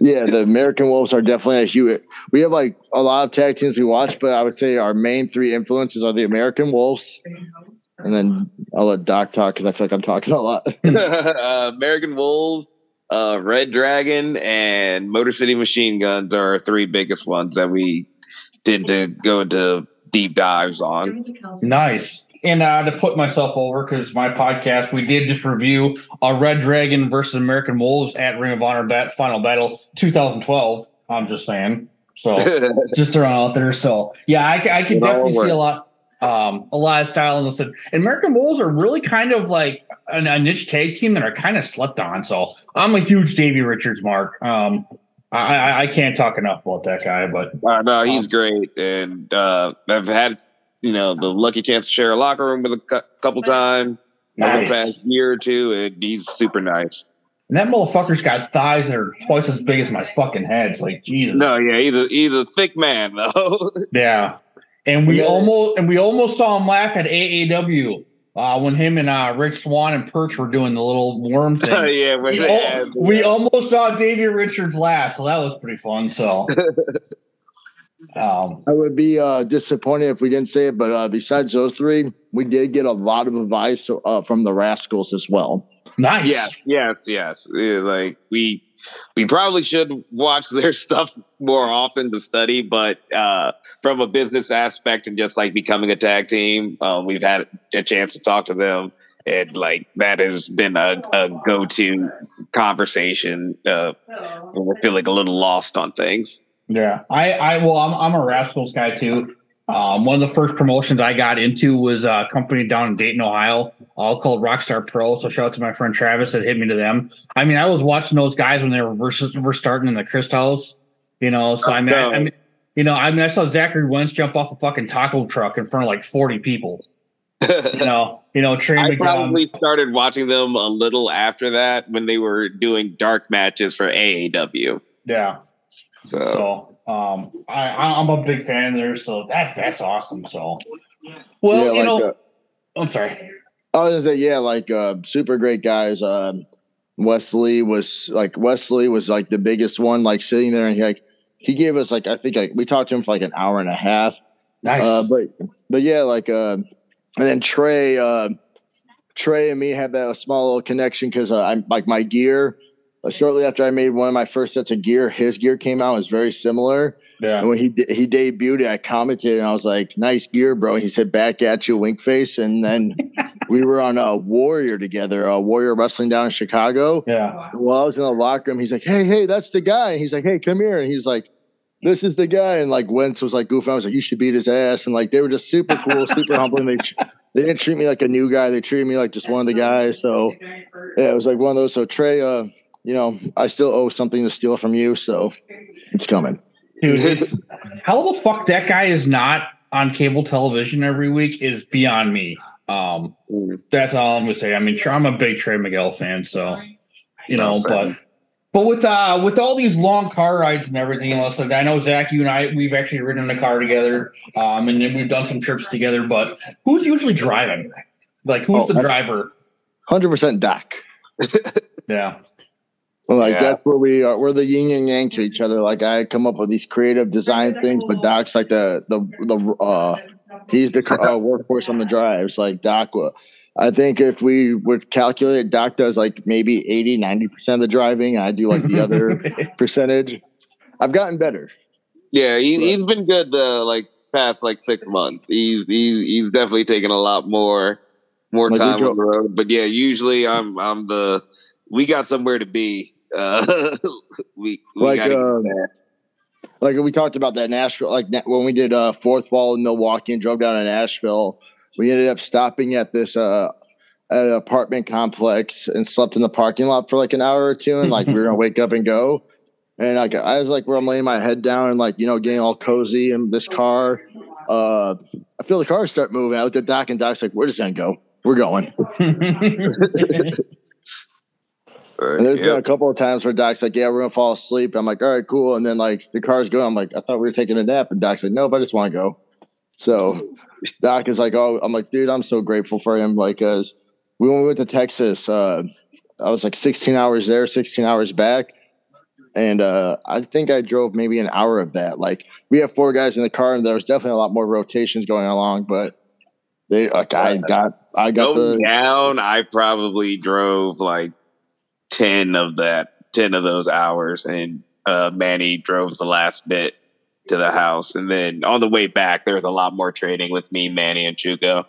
yeah, the American Wolves are definitely a huge. We have like a lot of tag teams we watch, but I would say our main three influences are the American Wolves, and then I'll let Doc talk because I feel like I'm talking a lot. uh, American Wolves, uh, Red Dragon, and Motor City Machine Guns are our three biggest ones that we did to go into deep dives on. nice. And uh, to put myself over because my podcast, we did just review a Red Dragon versus American Wolves at Ring of Honor bat Final Battle 2012. I'm just saying. So just throwing out there. So yeah, I, I can It definitely see a lot, um, a lot of style and listen. And American Wolves are really kind of like a, a niche tag team that are kind of slept on. So I'm a huge Davey Richards mark. Um, I, I, I can't talk enough about that guy, but Uh, no, he's great, and uh, I've had you know the lucky chance to share a locker room with a cou- couple times over the past year or two, and he's super nice. And that motherfucker's got thighs that are twice as big as my fucking head. It's like Jesus. No, yeah, he's a, he's a thick man though. Yeah. And we Yeah. almost and we almost saw him laugh at AAW uh, when him and uh, Rich Swann and Perch were doing the little worm thing. Oh, yeah, we, al- we almost saw Davey Richards laugh, so that was pretty fun. So, um, I would be uh, disappointed if we didn't say it, but uh, besides those three, we did get a lot of advice uh, from the Rascalz as well. nice. Yes, yes, yes. Yeah, like we we probably should watch their stuff more often to study, but uh, from a business aspect and just like becoming a tag team, uh, we've had a chance to talk to them, and like that has been a, a go to conversation. Uh, when we're feeling a little lost on things. Yeah, I, I, well, I'm, I'm a Rascalz guy too. Um, one of the first promotions I got into was a company down in Dayton, Ohio, all called Rockstar Pro. So shout out to my friend Travis that hit me to them. I mean, I was watching those guys when they were versus, were starting in the House, you know. So I mean, I, I mean, You know, I mean, I saw Zachary Wentz jump off a fucking taco truck in front of like 40 people. You know, you know, Trey I McGowan. probably started watching them a little after that when they were doing dark matches for AAW. Yeah. So, So um, I, I'm a big fan there. So that that's awesome. So, well, yeah, you like, know, uh, I'm sorry. I was gonna say, yeah, like uh, super great guys. Um, Wesley was like Wesley was like the biggest one, like sitting there and he like he gave us like I think like we talked to him for like an hour and a half. Nice. Uh, but but yeah, like uh, and then Trey, uh, Trey and me had that small little connection because uh, I'm like my gear. Uh, shortly after I made one of my first sets of gear, his gear came out. It was very similar. yeah. And when he de- he debuted I commented and I was like, "Nice gear, bro." He said, "Back at you, wink face." And then we were on a Warrior together, a Warrior wrestling down in Chicago. Yeah. While I was in the locker room, he's like, "Hey, hey, that's the guy." He's like, "Hey, come here." And he's like, "This is the guy." And like Wentz was like goofing. I was like, "You should beat his ass." And like they were just super cool, super humbling. They they didn't treat me like a new guy. They treated me like just one of the guys. So yeah, it was like one of those. So Trey, uh, you know, I still owe something to steal from you. So it's coming. Dude, it's, how the fuck that guy is not on cable television every week is beyond me. Um, that's all I'm gonna say. I mean, I'm a big Trey Miguel fan, so you know, but but with uh with all these long car rides and everything else, like I know Zach, you and I, we've actually ridden in a car together, um, and then we've done some trips together. But who's usually driving? Like, who's Oh, the driver? Hundred percent Doc. Yeah, Well, like Yeah. that's where we are. We're the yin and yang to each other. Like I come up with these creative design things, but Doc's like the the the uh he's the uh, workhorse on the drives. Like Doc, I think if we would calculate, Doc does like maybe 80, 90 percent of the driving. I do like the other percentage. I've gotten better. yeah, he, he's been good the like past like six months. He's he's he's definitely taken a lot more more Like, time on the road. But yeah, usually I'm I'm the we got somewhere to be. Uh, we we Like, um. Like we talked about that Nashville, like when we did uh fourth wall in Milwaukee and drove down to Nashville, we ended up stopping at this uh at an apartment complex and slept in the parking lot for like an hour or two and like we were gonna wake up and go. And like I was like where I'm laying my head down and like, you know, getting all cozy in this car. Uh I feel the car start moving. I looked at Doc and Doc's like, We're just gonna go. We're going. And there's been a couple of times where Doc's like, "Yeah, we're gonna fall asleep." I'm like, "All right, cool." And then like the car's going. I'm like, "I thought we were taking a nap," and Doc's like, "Nope, but I just want to go." So Doc is like, "Oh," I'm like, "Dude, I'm so grateful for him." Like, cause we when we went to Texas, uh, I was like 16 hours there, 16 hours back, and uh, I think I drove maybe an hour of that. Like, we have four guys in the car, and there was definitely a lot more rotations going along, but they like I got I got Going the down, I probably drove like ten of that, ten of those hours, and uh, Manny drove the last bit to the house, and then on the way back, there was a lot more trading with me, Manny, and Chuko.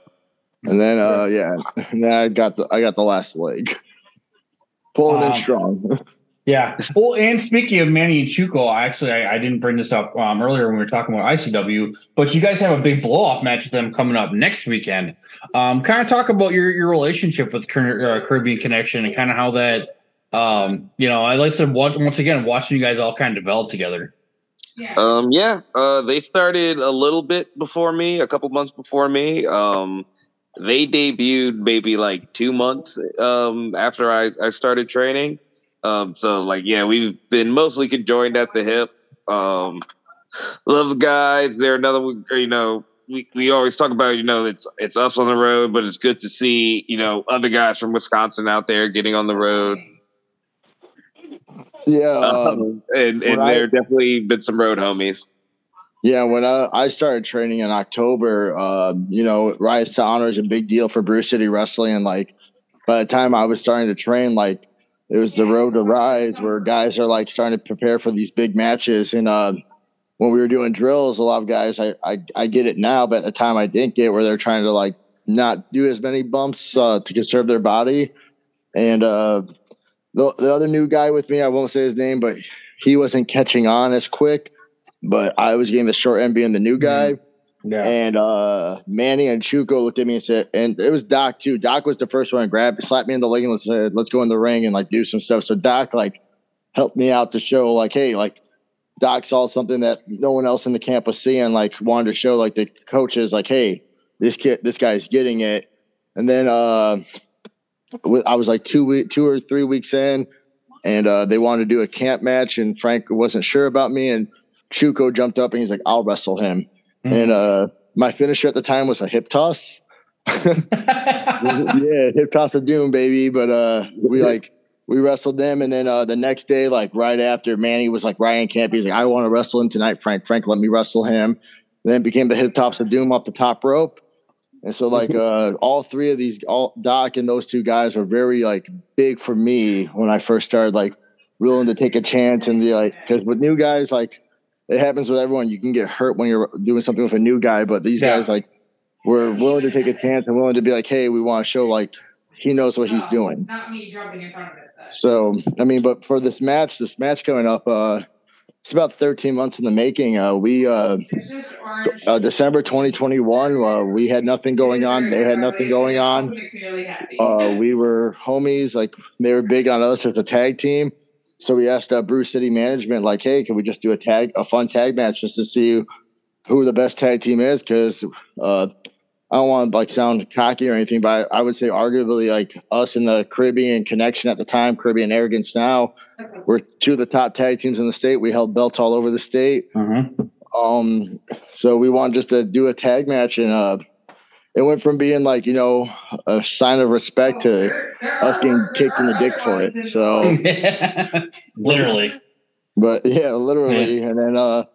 And then uh yeah, and then I got the I got the last leg. Pulling in Um, strong. Yeah. Well, and speaking of Manny and Chuko, actually, I, I didn't bring this up um, earlier when we were talking about ICW, but you guys have a big blow off match with them coming up next weekend. Um, kind of talk about your your relationship with Car- uh, Caribbean Connection and kind of how that, um, you know, I like to watch once again watching you guys all kind of develop together. Yeah. Um, yeah, uh, they started a little bit before me, a couple months before me. Um, they debuted maybe like two months um, after I, I started training. Um, so like, yeah, we've been mostly conjoined at the hip. Um, love the guys. They're another, one, you know, we, we always talk about, you know, it's, it's us on the road, but it's good to see, you know, other guys from Wisconsin out there getting on the road. Yeah, Um, um, and and I- there definitely been some road homies. yeah. When I, I started training in October, uh, you know, Rise to Honor is a big deal for Brew City Wrestling, and like by the time I was starting to train, like it was the road to Rise, where guys are like starting to prepare for these big matches. And uh, when we were doing drills, a lot of guys, I, I I get it now, but at the time I didn't get where they're trying to like not do as many bumps uh, to conserve their body. And uh, the the other new guy with me, I won't say his name, but he wasn't catching on as quick. But I was getting the short end being the new guy. Yeah. And uh, Manny and Chuko looked at me and said, and it was Doc too. Doc was the first one to grab, slapped me in the leg and said, let's go in the ring and like do some stuff. So Doc like helped me out to show like, hey, like Doc saw something that no one else in the camp was seeing, like wanted to show like the coaches, like, hey, this kid, this guy's getting it. And then uh, I was like two week, two or three weeks in, and uh, they wanted to do a camp match, and Frank wasn't sure about me, and Chuko jumped up and he's like, I'll wrestle him. And uh, my finisher at the time was a hip toss. yeah, hip toss of doom, baby. But uh, we like we wrestled them, and then uh, the next day, like right after Manny was like Ryan Camp, he's like, I want to wrestle him tonight, Frank. Frank, let me wrestle him. Then it became the hip toss of doom off the top rope. And so like uh all three of these all Doc and those two guys were very like big for me when I first started like willing to take a chance and be like because with new guys like it happens with everyone you can get hurt when you're doing something with a new guy but these Yeah. guys like were willing to take a chance and willing to be like hey we want to show like he knows what he's doing Not me jumping in front of it. but- so I mean, but for this match, this match coming up, uh, it's about 13 months in the making. Uh, we uh, uh, December 2021, uh, we had nothing going on. They had nothing going on. Uh, we were homies. Like they were big on us as a tag team. So we asked uh, Brew City management, like, hey, can we just do a tag, a fun tag match, just to see who the best tag team is? Because uh, I don't want to like sound cocky or anything, but I, I would say arguably like us in the Caribbean Connection at the time, Caribbean Arrogance now, That's what- we're two of the top tag teams in the state. We held belts all over the state. Mhm. Um, so we wanted just to do a tag match, and uh, it went from being like you know a sign of respect to There- there us getting there kicked in the dick for it. So, Literally. but yeah, literally, and then uh,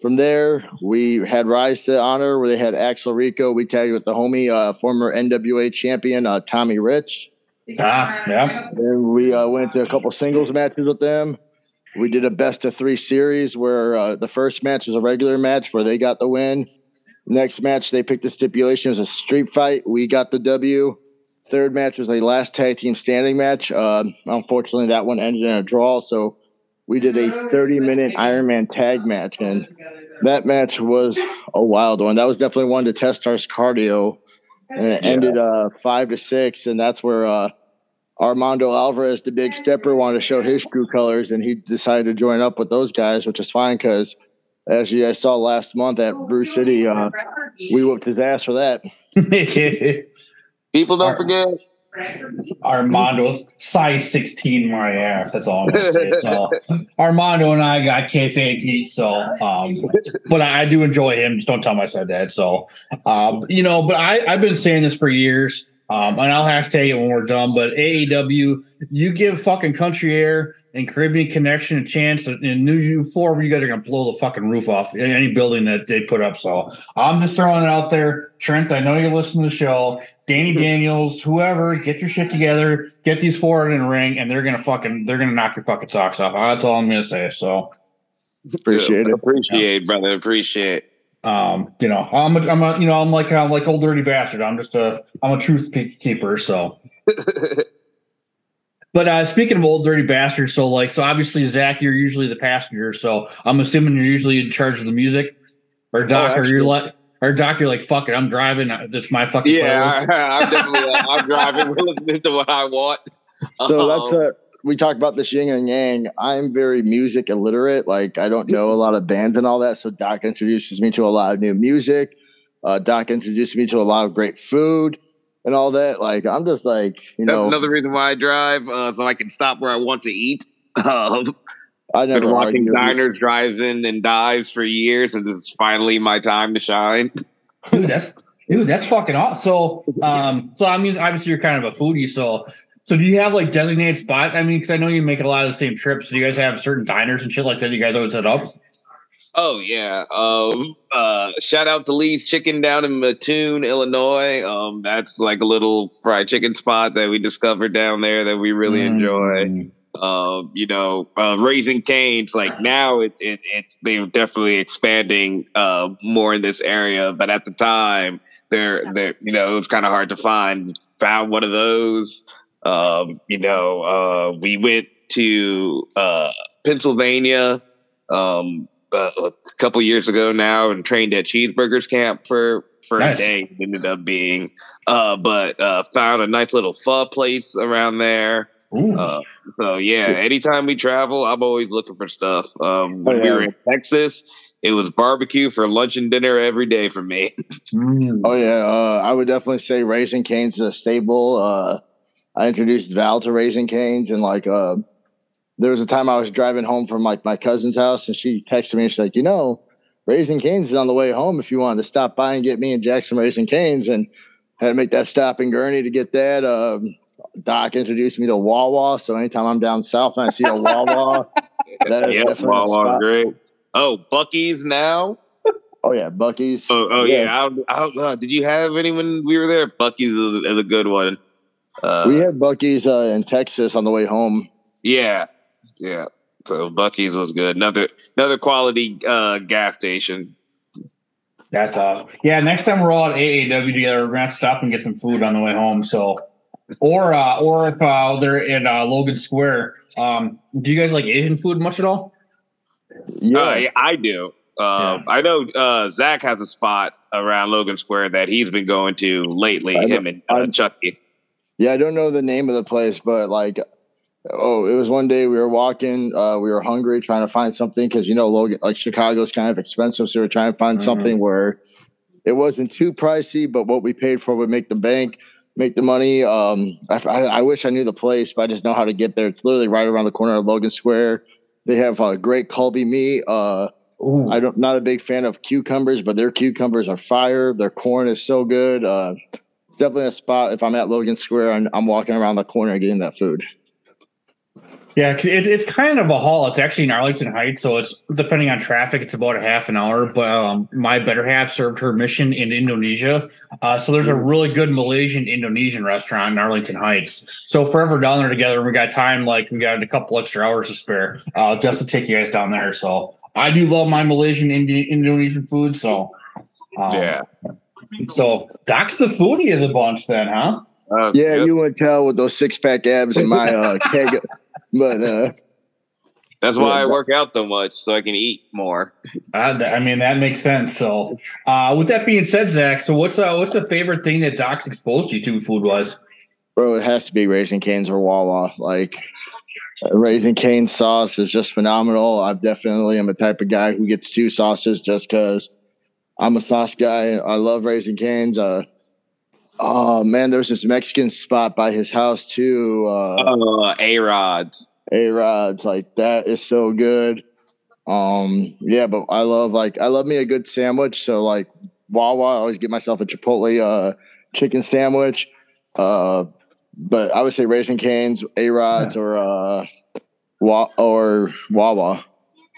from there we had Rise to Honor, where they had Axel Rico. We tagged with the homie, uh, former NWA champion uh, Tommy Rich. Ah, yeah. Then we uh, went to a couple singles matches with them. We did a best of three series where uh, the first match was a regular match where they got the win. Next match, they picked the stipulation it was a street fight. We got the W. Third match was a last tag team standing match. Uh, unfortunately, that one ended in a draw. So we did a 30 minute Iron Man tag match. And that match was a wild one. That was definitely one to test our cardio. And it ended uh, five to six. And that's where uh, Armando Alvarez, the big stepper, wanted to show his true colors, and he decided to join up with those guys, which is fine because, as you guys saw last month at Brew City, uh, we whooped his ass for that. People don't forget. Armando's size 16 my ass. That's all I'm gonna say. So Armando and I got kayfabe heat. So, um, but I, I do enjoy him. Just don't tell him I said that. So, um, you know, but I I've been saying this for years. Um, and I'll have to hashtag it when we're done. But AEW, you give fucking Country Air and Caribbean Connection a chance, and new you four of you guys are gonna blow the fucking roof off any building that they put up. So I'm just throwing it out there, Trent. I know you listen to the show. Danny Daniels, whoever, get your shit together, get these four in a ring, and they're gonna fucking they're gonna knock your fucking socks off. That's all I'm gonna say. So Appreciate it. Appreciate, brother. Appreciate. um, you know, I'm a, I'm a you know, I'm like I'm like old dirty bastard. I'm just a I'm a truth keeper. So But uh, speaking of old dirty bastards, so like, so obviously Zach, you're usually the passenger, so I'm assuming you're usually in charge of the music, or Doc, or you're like, or Doc, you're like, fuck it, I'm driving. uh, That's my fucking yeah, playlist. I, I'm definitely. Uh, I'm driving. We're listening to what I want. So that's uh we talk about this yin and yang. I'm very music illiterate. Like I don't know a lot of bands and all that. So Doc introduces me to a lot of new music. Uh, Doc introduced me to a lot of great food and all that. Like I'm just like you That's know another reason why I drive, uh, so I can stop where I want to eat. Um, I I've been watching argue. diners, drives-in, and dives for years, and this is finally my time to shine. dude, that's dude, that's fucking awesome. So, um, so I'm mean, obviously you're kind of a foodie, so. So do you have like designated spot? I mean, because I know you make a lot of the same trips. Do you guys have certain diners and shit like that? You guys always set up. Oh yeah. Um, uh, shout out to Lee's Chicken down in Mattoon, Illinois. Um, that's like a little fried chicken spot that we discovered down there that we really enjoy. Mm. Um, you know, uh, Raising Cane's like now it, it it's they're definitely expanding uh more in this area, but at the time they're they're you know it was kind of hard to find. Found one of those. Um, you know, uh, we went to uh, Pennsylvania um, uh, a couple years ago now and trained at Cheeseburgers Camp for for Nice. a day. It ended up being, uh, but uh, found a nice little pho place around there. Uh, so yeah, anytime we travel, I'm always looking for stuff. Um, when Oh, we were in Texas, it was barbecue for lunch and dinner every day for me. Mm. Oh yeah, uh, I would definitely say Raising Cane's is a staple. Uh, I introduced Val to Raising Cane's, and like, uh, there was a time I was driving home from like my cousin's house, and she texted me and she's like, you know, Raising Cane's is on the way home. If you wanted to stop by and get me and Jackson Raising Cane's, and had to make that stop in Gurnee to get that. Um, Doc introduced me to Wawa, so anytime I'm down south and I see a Wawa, that is Yep, definitely a spot. great. Oh, Buc-ee's now. Oh yeah, Buc-ee's. Oh, oh yeah. I, don't- I, don't did you have any when we were there? Buc-ee's is a, is a good one. Uh, we had Buc-ee's uh, in Texas on the way home. yeah, yeah. So Buc-ee's was good. Another another quality uh, gas station. That's awesome. Yeah, next time we're all at AAW together, we're gonna have to stop and get some food on the way home. So, or uh, or if uh, they're in uh, Logan Square, um, do you guys like Asian food much at all? Yeah, Uh, yeah, I do. Uh, I know uh, Zach has a spot around Logan Square that he's been going to lately. I him and uh, Chucky. Yeah, I don't know the name of the place, but like, oh, it was one day we were walking, uh, we were hungry, trying to find something because you know, Logan, like Chicago's kind of expensive, so we are trying to find Mhm. something where it wasn't too pricey, but what we paid for would make the bank, make the money. Um, I, I, I wish I knew the place, but I just know how to get there. It's literally right around the corner of Logan Square. They have uh, great kalbi meat. Uh. I don't not a big fan of cucumbers, but their cucumbers are fire. Their corn is so good. Uh, it's definitely a spot. If I'm at Logan Square and I'm walking around the corner getting that food. Yeah, 'cause it's it's kind of a haul. It's actually in Arlington Heights, so it's depending on traffic, it's about a half an hour. But um, my better half served her mission in Indonesia, uh, so there's a really good Malaysian Indonesian restaurant in Arlington Heights. So if we're ever down there together, and we got time, like we got a couple extra hours to spare. Uh, I'll definitely take you guys down there. So I do love my Malaysian Indi- Indonesian food. So um, yeah. So Doc's the foodie of the bunch, then, huh? Uh, Yeah, yep. you wouldn't tell with those six pack abs and my uh, keg. But uh, That's why I work out so much so I can eat more. Uh, I mean, that makes sense. So, uh, with that being said, Zach, so what's uh, what's the favorite thing that Doc's exposed you to food wise? bro, it has to be Raising Cane's or Wawa. Like Raising Cane sauce is just phenomenal. I definitely am a type of guy who gets two sauces just because I'm a sauce guy. I love Raising Cane's. Uh, oh man, there's this Mexican spot by his house too. Uh, Uh, A rods. A Rod's like that is so good. Um, yeah, but I love like I love me a good sandwich. So like Wawa, I always get myself a Chipotle uh chicken sandwich. Uh, but I would say Raising Canes, A Rods, or uh, Wa- or Wawa.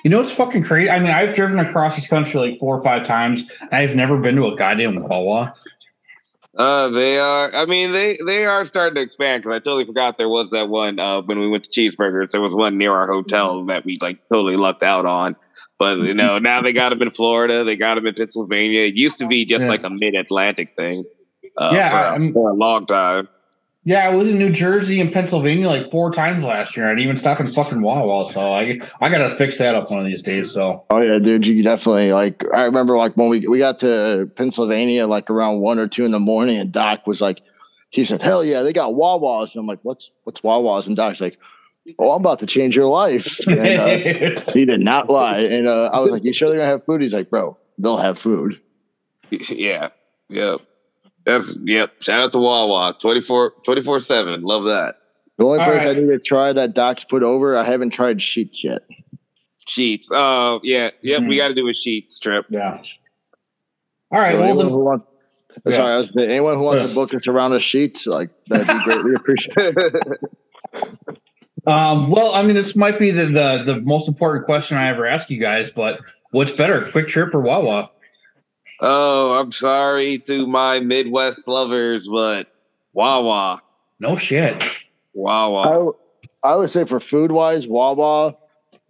You know, it's fucking crazy. I mean, I've driven across this country like four or five times. And I've never been to a goddamn Wawa. Uh, they are. I mean, they they are starting to expand because I totally forgot there was that one uh, when we went to cheeseburgers. There was one near our hotel that we like totally lucked out on. But you know, now they got them in Florida. They got them in Pennsylvania. It used to be just Yeah. like a mid Atlantic thing. Uh, Yeah, for, for a long time. Yeah, I was in New Jersey and Pennsylvania like four times last year. I didn't even stop in fucking Wawa. So I I gotta fix that up one of these days. So Oh yeah, dude, you definitely like. I remember like when we we got to Pennsylvania like around one or two in the morning, and Doc was like, he said, "Hell yeah, they got Wawas." And I'm like, "What's what's Wawas?" And Doc's like, "Oh, I'm about to change your life." And, uh, he did not lie, and uh, I was like, "You sure they're gonna have food?" He's like, "Bro, they'll have food." yeah. Yep. That's yep. Shout out to Wawa 24 24 seven. Love that. The only All place right. I need to try that Doc's put over, I haven't tried Sheetz yet. Sheetz. Oh yeah. Yep. We Mhm. got to do a sheet strip. yeah. All right. So Well, anyone then, who wants, Yeah. sorry, I was anyone who wants Yeah. to book us around a Sheetz, like that'd be greatly appreciated. Um, well, I mean, this might be the, the the most important question I ever ask you guys, but what's better, QuikTrip or Wawa? Oh, I'm sorry to my Midwest lovers, but Wawa, No shit. Wawa. I, I would say for food wise, Wawa,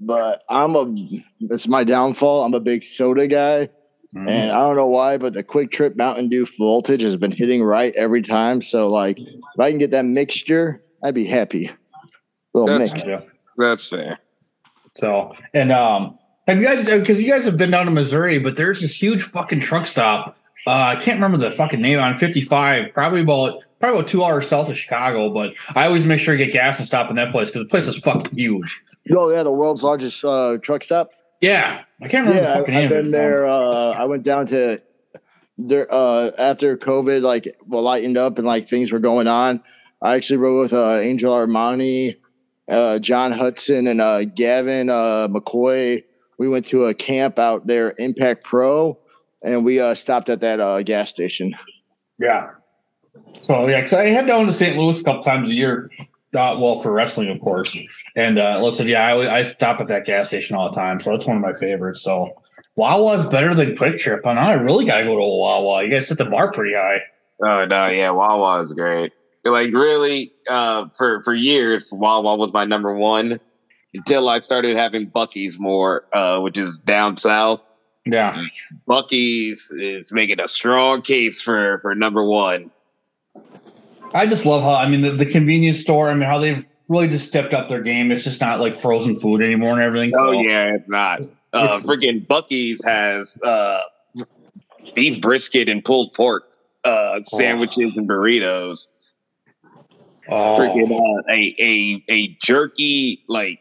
but I'm a it's my downfall. I'm a big soda guy, Mm. and I don't know why, but the QuikTrip Mountain Dew voltage has been hitting right every time. So like, if I can get that mixture, I'd be happy. Little That's- mix. Yeah. That's fair. So, and um, have you guys because you guys have been down to Missouri, but there's this huge fucking truck stop. Uh, I can't remember the fucking name on 55, probably about probably about two hours south of Chicago, but I always make sure to get gas and stop in that place because the place is fucking huge. Oh yeah, the world's largest uh, truck stop. Yeah, I can't remember Yeah, the fucking I've name. of been there. Uh, I went down to there uh, after COVID, like well, lightened up and like things were going on. I actually rode with uh, Angel Armani, uh, John Hudson, and uh, Gavin uh, McCoy. We went to a camp out there, Impact Pro, and we uh, stopped at that uh, gas station. Yeah. So yeah, because I head down to St. Louis a couple times a year. Uh, well, for wrestling, of course. And uh, listen, yeah, I, I stop at that gas station all the time, so that's one of my favorites. So Wawa's better than QuikTrip. I know I really got to go to a Wawa. You guys set the bar pretty high. Oh no, yeah, Wawa is great. Like really, uh, for for years, Wawa was my number one until I started having Buc-ee's more, uh, which is down south. Yeah. Buc-ee's is making a strong case for for number one. I just love how I mean the, the convenience store. I mean how they've really just stepped up their game. It's just not like frozen food anymore and everything. Oh yeah, it's not. Uh, It's- freaking Buc-ee's has uh, beef brisket and pulled pork uh, sandwiches and burritos. Oh, freaking uh, a a a jerky like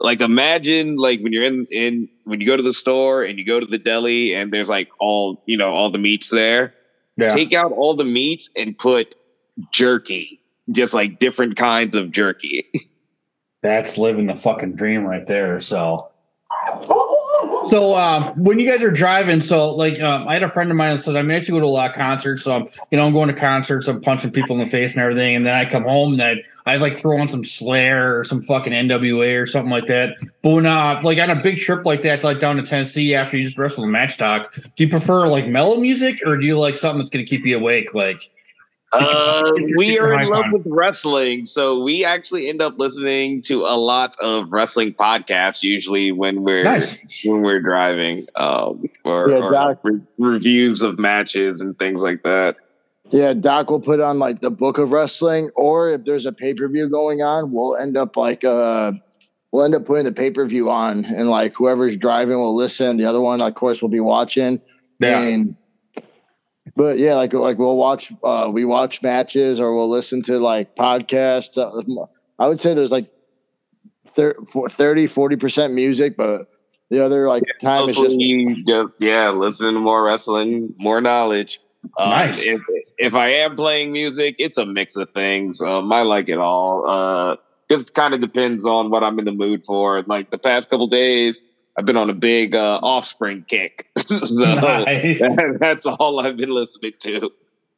like imagine like when you're in in when you go to the store and you go to the deli and there's like all you know all the meats there yeah. take out all the meats and put jerky just like different kinds of jerky That's living the fucking dream right there. So, so um, when you guys are driving, so like um, I had a friend of mine that said I managed to go to a lot of concerts. So I'm, you know, I'm going to concerts, I'm punching people in the face and everything, and then I come home and I I like throw on some Slayer or some fucking NWA or something like that. But when uh, like on a big trip like that, like down to Tennessee after you just wrestle the match talk, do you prefer like mellow music or do you like something that's going to keep you awake? Like, uh, we are in love on. with wrestling so we actually end up listening to a lot of wrestling podcasts usually when we're nice. when we're driving um or, Yeah, or re- reviews of matches and things like that Yeah, Doc will put on like the book of wrestling, or if there's a pay per view going on, we'll end up like uh we'll end up putting the pay per view on, and like whoever's driving will listen. The other one, of course, will be watching. Yeah. And but yeah, like like we'll watch uh we watch matches or we'll listen to like podcasts. Uh, I would say there's like thir- 30 40 percent music, but the other like time is just yeah, listen to more wrestling, more knowledge. Um, Nice. If, if I am playing music, it's a mix of things. Um, I like it all. Uh, just kind of depends on what I'm in the mood for. Like the past couple days, I've been on a big uh, Offspring kick, so Nice. that's all I've been listening to.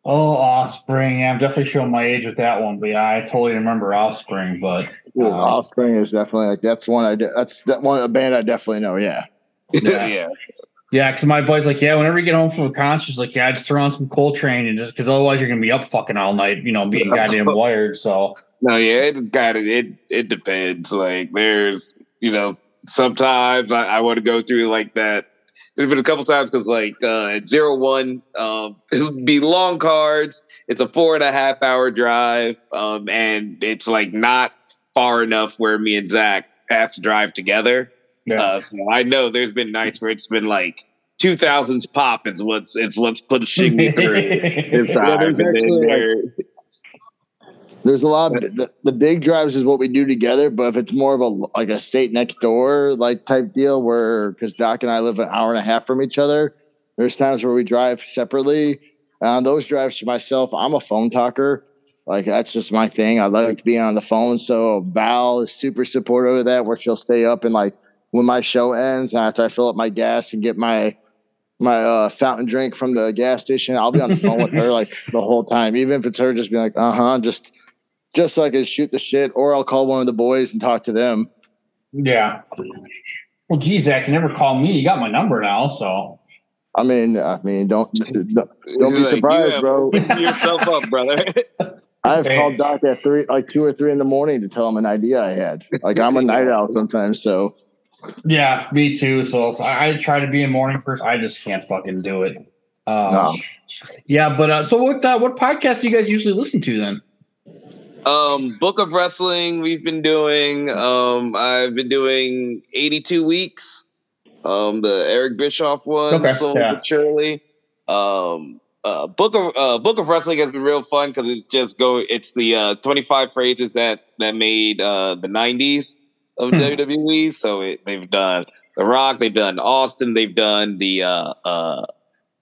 Oh, Offspring. Yeah, I'm definitely showing my age with that one, but yeah, I totally remember Offspring. But Yeah, uh, Offspring is definitely like that's one I de- that's that one a band I definitely know. Yeah, Yeah. yeah. Yeah, because my boy's like, yeah, whenever you get home from a concert, like, yeah, just throw on some Coltrane and just because otherwise you're gonna be up fucking all night, you know, being goddamn wired. So No, yeah, it's got it. It it depends. Like there's, you know, sometimes I, I want to go through like that. There's been a couple times because like uh, at Zero1, um, it would be long cards. It's a four and a half hour drive, um, and it's like not far enough where me and Zach have to drive together. Yeah, Uh, so I know there's been nights where it's been like two thousands pop is what's it's what's pushing me through. This Yeah, time. there's actually, like- there's a lot. Of, the, the big drives is what we do together, but if it's more of a like a state next door like type deal, where because Doc and I live an hour and a half from each other, there's times where we drive separately. On those drives for myself, I'm a phone talker. Like that's just my thing. I like to be on the phone. So Val is super supportive of that, where she'll stay up and like when my show ends, and after I fill up my gas and get my my uh, fountain drink from the gas station, I'll be on the phone with her like the whole time, even if it's her just being like, uh huh, just just so I can shoot the shit, or I'll call one of the boys and talk to them. yeah. Well, geez, Zach, you never call me. You got my number now, so I mean, I mean, don't don't, don't be He's like, surprised, "You bro. yourself up, brother. I've Hey. called Doc at three, like two or three in the morning to tell him an idea I had. Like I'm a night owl sometimes, so yeah, me too. So, so I, I try to be in morning first. I just can't fucking do it. Uh, No. Yeah, but uh, so what? Uh, what podcast do you guys usually listen to then? Um, Book of Wrestling, we've been doing. Um, I've been doing 82 weeks. Um, the Eric Bischoff one, Okay, slowly yeah. but surely. Um, uh, book of uh, book of wrestling has been real fun because it's just go. It's the uh, twenty five phrases that that made uh, the nineties of Hmm. WWE. So it, they've done The Rock, they've done Austin, they've done the uh, uh,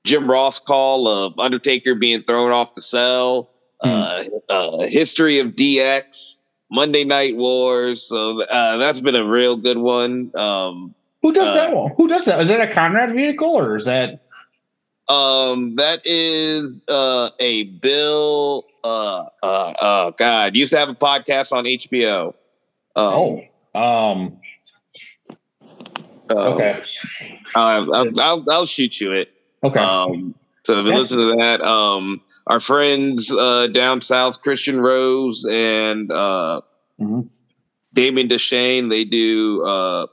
Jim Ross call of Undertaker being thrown off the cell. Hmm. Uh, uh, history of DX, Monday Night Wars. So uh, that's been a real good one. Um, Who does Uh, that one? Who does that? Is that a Conrad vehicle or is that? Um, that is uh a Bill. Uh, uh, uh, God, used to have a podcast on HBO. Um, Oh, um, uh, okay, uh, I'll, I'll I'll shoot you it. okay. Um, so if you listen to that, um, our friends uh down south, Christian Rose and uh, Mhm. Damien Deshane, they do uh.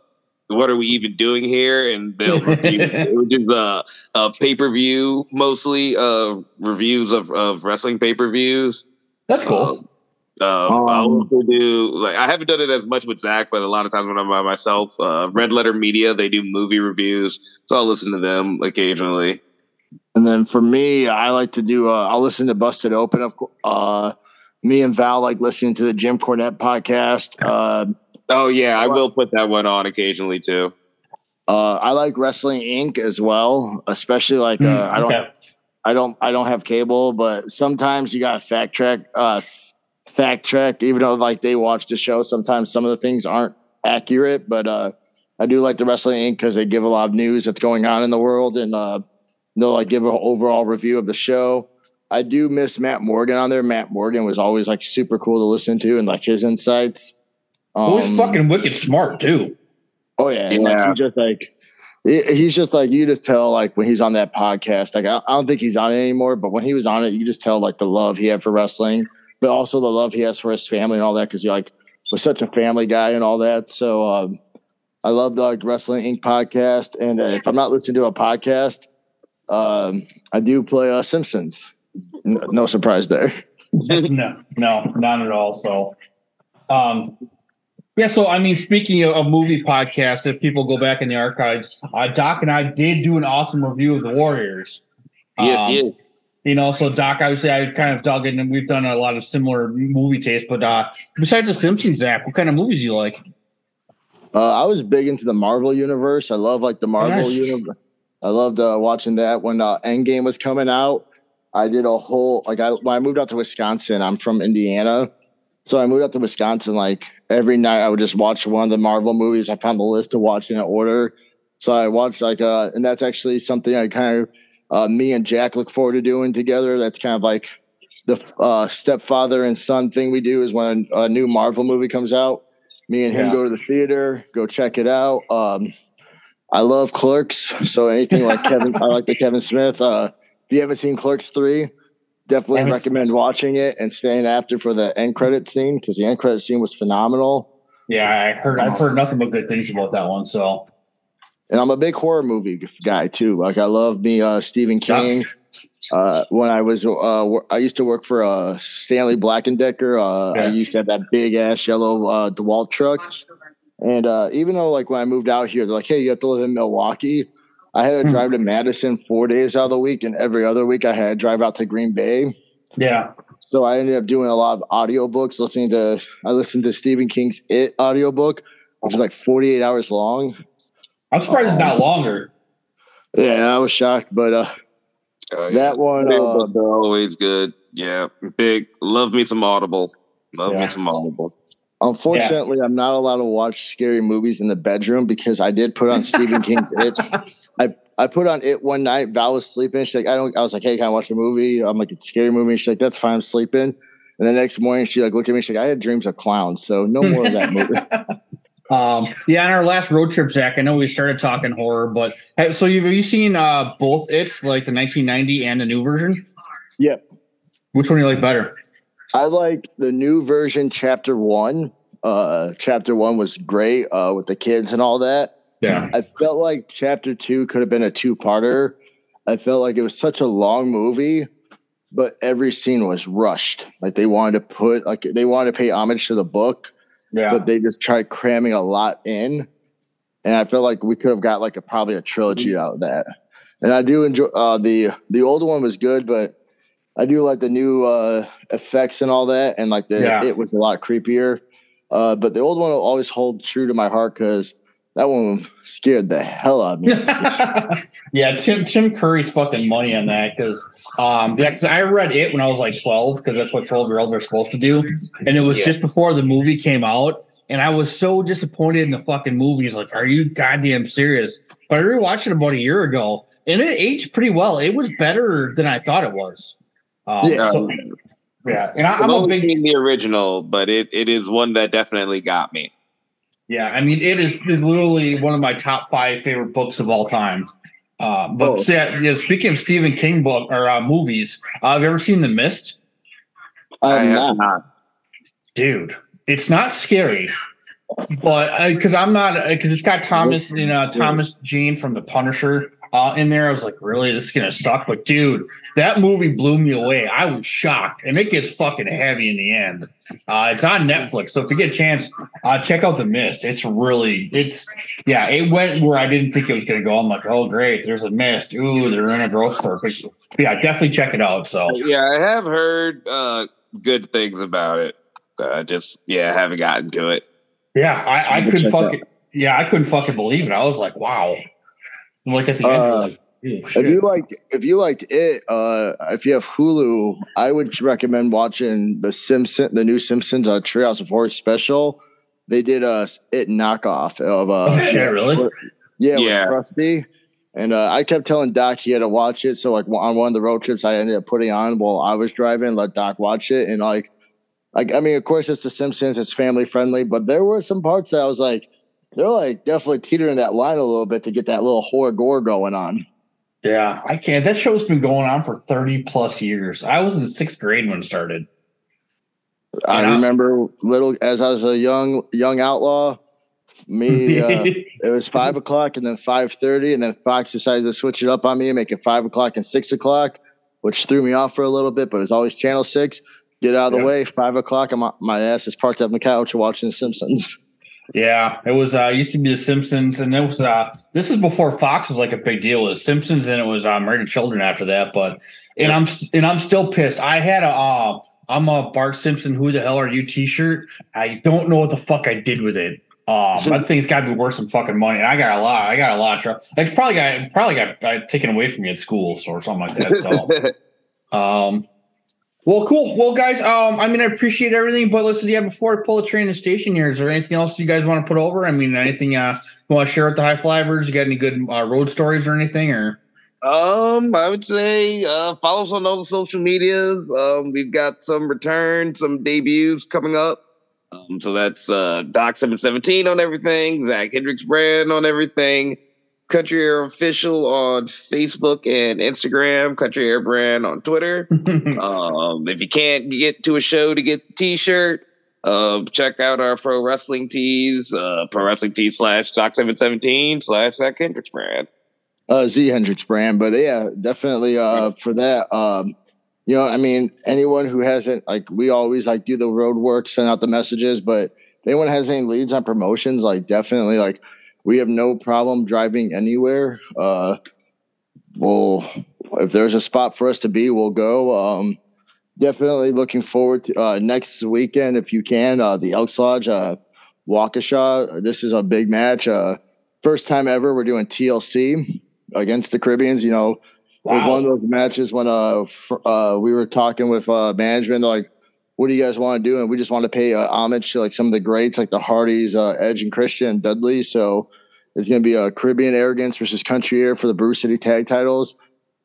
What are we even doing here? And they'll review, which is uh, a pay per view, mostly uh, reviews of, of wrestling pay per views. That's cool. Um, um, I also do like I haven't done it as much with Zach, but a lot of times when I'm by myself, uh, Red Letter Media they do movie reviews, so I'll listen to them occasionally. And then for me, I like to do. Uh, I'll listen to Busted Open. Of uh, me and Val like listening to the Jim Cornette podcast. Uh, Oh yeah, I will put that one on occasionally too. uh, I like Wrestling Inc. as well, especially like uh, Mm, I don't, okay. I don't, I don't have cable, but sometimes you got to fact check, uh, fact check. Even though like they watch the show, sometimes some of the things aren't accurate. But uh, I do like the Wrestling Inc. because they give a lot of news that's going on in the world, and uh, they'll like give an overall review of the show. I do miss Matt Morgan on there. Matt Morgan was always like super cool to listen to and like his insights. Who is Um, fucking wicked smart too? Oh yeah, and, like Yeah. he just like he- he's just like you just tell like when he's on that podcast. Like I, I don't think he's on it anymore, but when he was on it, you just tell like the love he had for wrestling, but also the love he has for his family and all that because he like was such a family guy and all that. So um, I love the like, Wrestling Inc. podcast, and uh, if I'm not listening to a podcast, um, I do play uh, Simpsons. N- no surprise there. no, no, not at all. So, um, yeah. So, I mean, speaking of, of movie podcasts, if people go back in the archives, uh, Doc and I did do an awesome review of the Warriors. Yes, Um, yes. You know, so Doc, obviously, I kind of dug in, and we've done a lot of similar movie tastes. But uh, besides the Simpsons, Zach, what kind of movies you like? Uh, I was big into the Marvel universe. I love like the Marvel nice. universe. I loved uh, watching that when uh, Endgame was coming out. I did a whole like I when I moved out to Wisconsin. I'm from Indiana, so I moved out to Wisconsin. Like every night, I would just watch one of the Marvel movies. I found the list to watch in order. So I watched like uh, and that's actually something I kind of uh, me and Jack look forward to doing together. That's kind of like the uh, stepfather and son thing we do is when a new Marvel movie comes out. Me and him Yeah. go to the theater, go check it out. Um, I love Clerks, so anything like Kevin, I like the Kevin Smith. Uh, if you haven't seen Clerks three, definitely Haven't recommend watching it and staying after for the end credit scene because the end credit scene was phenomenal. Yeah, I heard. I've heard nothing but good things about that one. So, And I'm a big horror movie guy too. Like I love me uh, Stephen King. Uh, when I was, uh, I used to work for uh, Stanley Black and Decker. Uh, I used to have that big ass yellow uh, DeWalt truck. And uh, even though, like, when I moved out here, they're like, "Hey, you have to live in Milwaukee." I had to Hmm. drive to Madison four days out of the week, and every other week I had to drive out to Green Bay. yeah, So I ended up doing a lot of audiobooks, listening to. I listened to Stephen King's It audiobook, which is like 48 hours long. I'm surprised it's not longer. Yeah, I was shocked, but uh, Oh, yeah. that one. Uh, they're always good. Yeah, big. Love me some Audible. Love Yeah. me some Audible. Unfortunately, I'm not allowed to watch scary movies in the bedroom because I did put on Stephen King's It. I, I put on It one night. Val was sleeping. She's like, I don't. I was like, Hey, can I watch a movie? I'm like, it's a scary movie. She's like, That's fine. I'm sleeping. And the next morning, she like looked at me. She's like, I had dreams of clowns, so no more of that movie. Um, yeah, on our last road trip, Zach, I know we started talking horror, but so you've have you seen uh both it's like the 1990 and the new version? Yep. Which one do you like better? I like the new version, Chapter One. Uh, chapter One was great uh, with the kids and all that. Yeah. I felt like chapter two could have been a two parter. I felt like it was such a long movie, but every scene was rushed. Like they wanted to put like they wanted to pay homage to the book, Yeah. but they just tried cramming a lot in. And I felt like we could have got like a probably a trilogy out of that. and I do enjoy uh, the the old one was good, but I do like the new uh, effects and all that, and like the Yeah. it was a lot creepier. Uh, but the old one will always hold true to my heart because that one scared the hell out of me. yeah, Tim Tim Curry's fucking money on that because um yeah, 'cause I read it when I was like twelve because that's what twelve year olds are supposed to do, and it was Yeah. just before the movie came out, and I was so disappointed in the fucking movie. It's like, are you goddamn serious? But I rewatched it about a year ago, and it aged pretty well. It was better than I thought it was. Um, Yeah. so- yeah, and I, I've I'm a only big seen the original, but it, it is one that definitely got me. Yeah, I mean, it is, is literally one of my top five favorite books of all time. Uh, but Oh. so, yeah, yeah, speaking of Stephen King book or uh, movies, uh, have you ever seen The Mist? I I'm have not. not. Dude, it's not scary, but because I'm not because it's got Thomas you know Thomas Jane from The Punisher uh, in there. I was like, really, this is gonna suck. But dude, that movie blew me away. I was shocked, and it gets fucking heavy in the end. Uh, it's on Netflix, so if you get a chance, uh, check out The Mist. It's really, it's yeah, it went where I didn't think it was gonna go. I'm like, oh great, there's a mist. Ooh, they're in a grocery store. But yeah, definitely check it out. So Yeah, I have heard uh, good things about it. Uh, just yeah, I haven't gotten to it. Yeah, I, I couldn't that fucking yeah, I couldn't fucking believe it. I was like, wow. And like at the end, you're Uh, like, "Ew, If you liked, if you liked it, uh, if you have Hulu, I would recommend watching the Simpson, the new Simpsons uh, Treehouse of Horror special. They did a it knockoff of uh, oh shit, really? yeah, Yeah. with Krusty. And uh, I kept telling Doc he had to watch it. So like on one of the road trips, I ended up putting on while I was driving, let Doc watch it, and like, like I mean, of course it's the Simpsons, it's family friendly, but there were some parts that I was like, they're like definitely teetering that line a little bit to get that little horror gore going on. Yeah, I can't. That show's been going on for 30 plus years. I was in sixth grade when it started. I remember little as I was a young young outlaw. Me, uh, it was five o'clock and then five thirty, and then Fox decided to switch it up on me and make it five o'clock and six o'clock, which threw me off for a little bit. But it was always channel six. Get out of the Yeah. way. Five o'clock, I'm my ass is parked up on the couch watching The Simpsons. yeah, it was uh used to be the Simpsons, and it was uh this is before Fox was like a big deal. It was Simpsons, and it was uh, Married to Children after that. But and I'm and I'm still pissed. I had a uh, I'm a Bart Simpson. Who the hell are you T-shirt? I don't know what the fuck I did with it. Um, that thing's got to be worth some fucking money. And I got a lot. I got a lot of trouble. It's probably got probably got uh, taken away from me at school or something like that. So. Um, well, cool. Well, guys, um, I mean, I appreciate everything, but listen, yeah, before I pull the train to station here, is there anything else you guys want to put over? I mean, anything uh, you want to share with the high flyers? You got any good uh, road stories or anything? Or Um, I would say uh, follow us on all the social medias. Um, we've got some returns, some debuts coming up. Um, so that's uh, Doc Seven Seventeen on everything, Zach Hendrix Brand on everything, Country Air Official on Facebook and Instagram, Country Air Brand on Twitter. Um, if you can't get to a show to get the T-shirt, uh, check out our pro wrestling tees, uh, pro wrestling tees slash Doc Seven Seventeen slash Zach Hendrix Brand. uh, Z Hendrix brand. But yeah, definitely uh, for that. Um, you know, I mean, anyone who hasn't like, we always like do the road work, send out the messages. But if anyone has any leads on promotions, like definitely, like we have no problem driving anywhere. Uh, we'll if there's a spot for us to be, we'll go. Um, definitely looking forward to uh, next weekend if you can. Uh, the Elks Lodge, uh, Waukesha. This is a big match. Uh, first time ever we're doing TLC against the Caribbeans. You know, it was one of those matches when uh, fr- uh we were talking with uh management like, what do you guys want to do? And we just want to pay uh, homage to like some of the greats like the Hardys, uh, Edge and Christian and Dudley. So it's going to be a Caribbean Arrogance versus Country Air for the Brew City Tag Titles.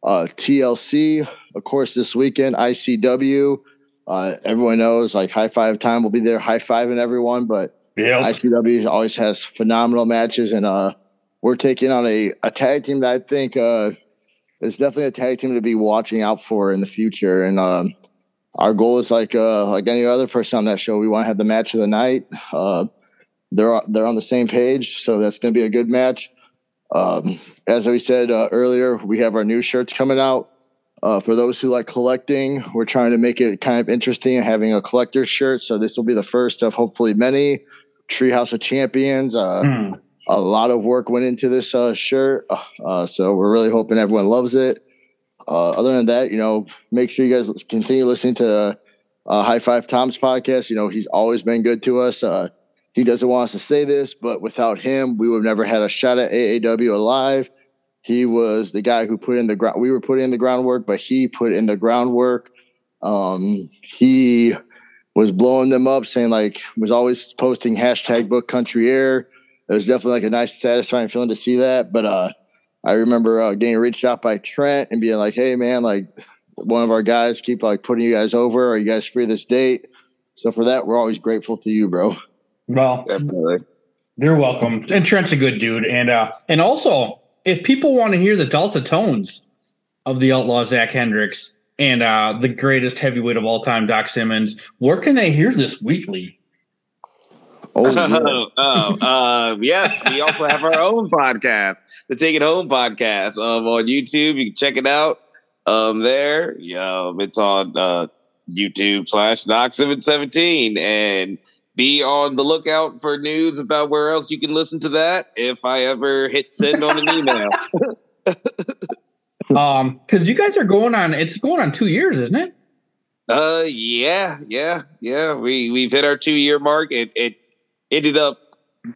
Uh, TLC, of course, this weekend. ICW. Uh, everyone knows like High Five Time will be there, high fiving everyone, but yeah, ICW always has phenomenal matches, and uh, we're taking on a, a tag team that I think uh, is definitely a tag team to be watching out for in the future. And um, our goal is like uh, like any other person on that show, we want to have the match of the night. Uh, they're they're on the same page, so that's going to be a good match. Um, as we said uh, earlier, we have our new shirts coming out. Uh, for those who like collecting, we're trying to make it kind of interesting and having a collector's shirt. So this will be the first of hopefully many. Treehouse of Champions, uh, Hmm. a lot of work went into this uh, shirt. Uh, so we're really hoping everyone loves it. Uh, other than that, you know, make sure you guys continue listening to uh, High Five Tom's podcast. You know, he's always been good to us. Uh, he doesn't want us to say this, but without him, we would have never had a shot at AAW alive. He was the guy who put in the ground. We were putting in the groundwork, but he put in the groundwork. Um, he was blowing them up, saying like was always posting hashtag Book Country Air. It was definitely like a nice, satisfying feeling to see that. But uh, I remember uh, getting reached out by Trent and being like, "Hey, man, like one of our guys keep like putting you guys over. Are you guys free this date?" So for that, we're always grateful to you, bro. Well, Definitely. you're welcome. And Trent's a good dude, and uh, and also if people want to hear the dulcet tones of the outlaw Zach Hendrix and uh, the greatest heavyweight of all time, Doc Simmons, where can they hear this weekly? Oh, yeah. oh, uh, yes, we also have our own podcast, the Take It Home podcast, um, on YouTube. You can check it out um, there. Um, it's on uh, YouTube slash Knox seven seventeen, and be on the lookout for news about where else you can listen to that. If I ever hit send on an email, Um, because you guys are going on, it's going on two years, isn't it? uh, yeah, yeah, yeah, we we've hit our two year mark. It it ended up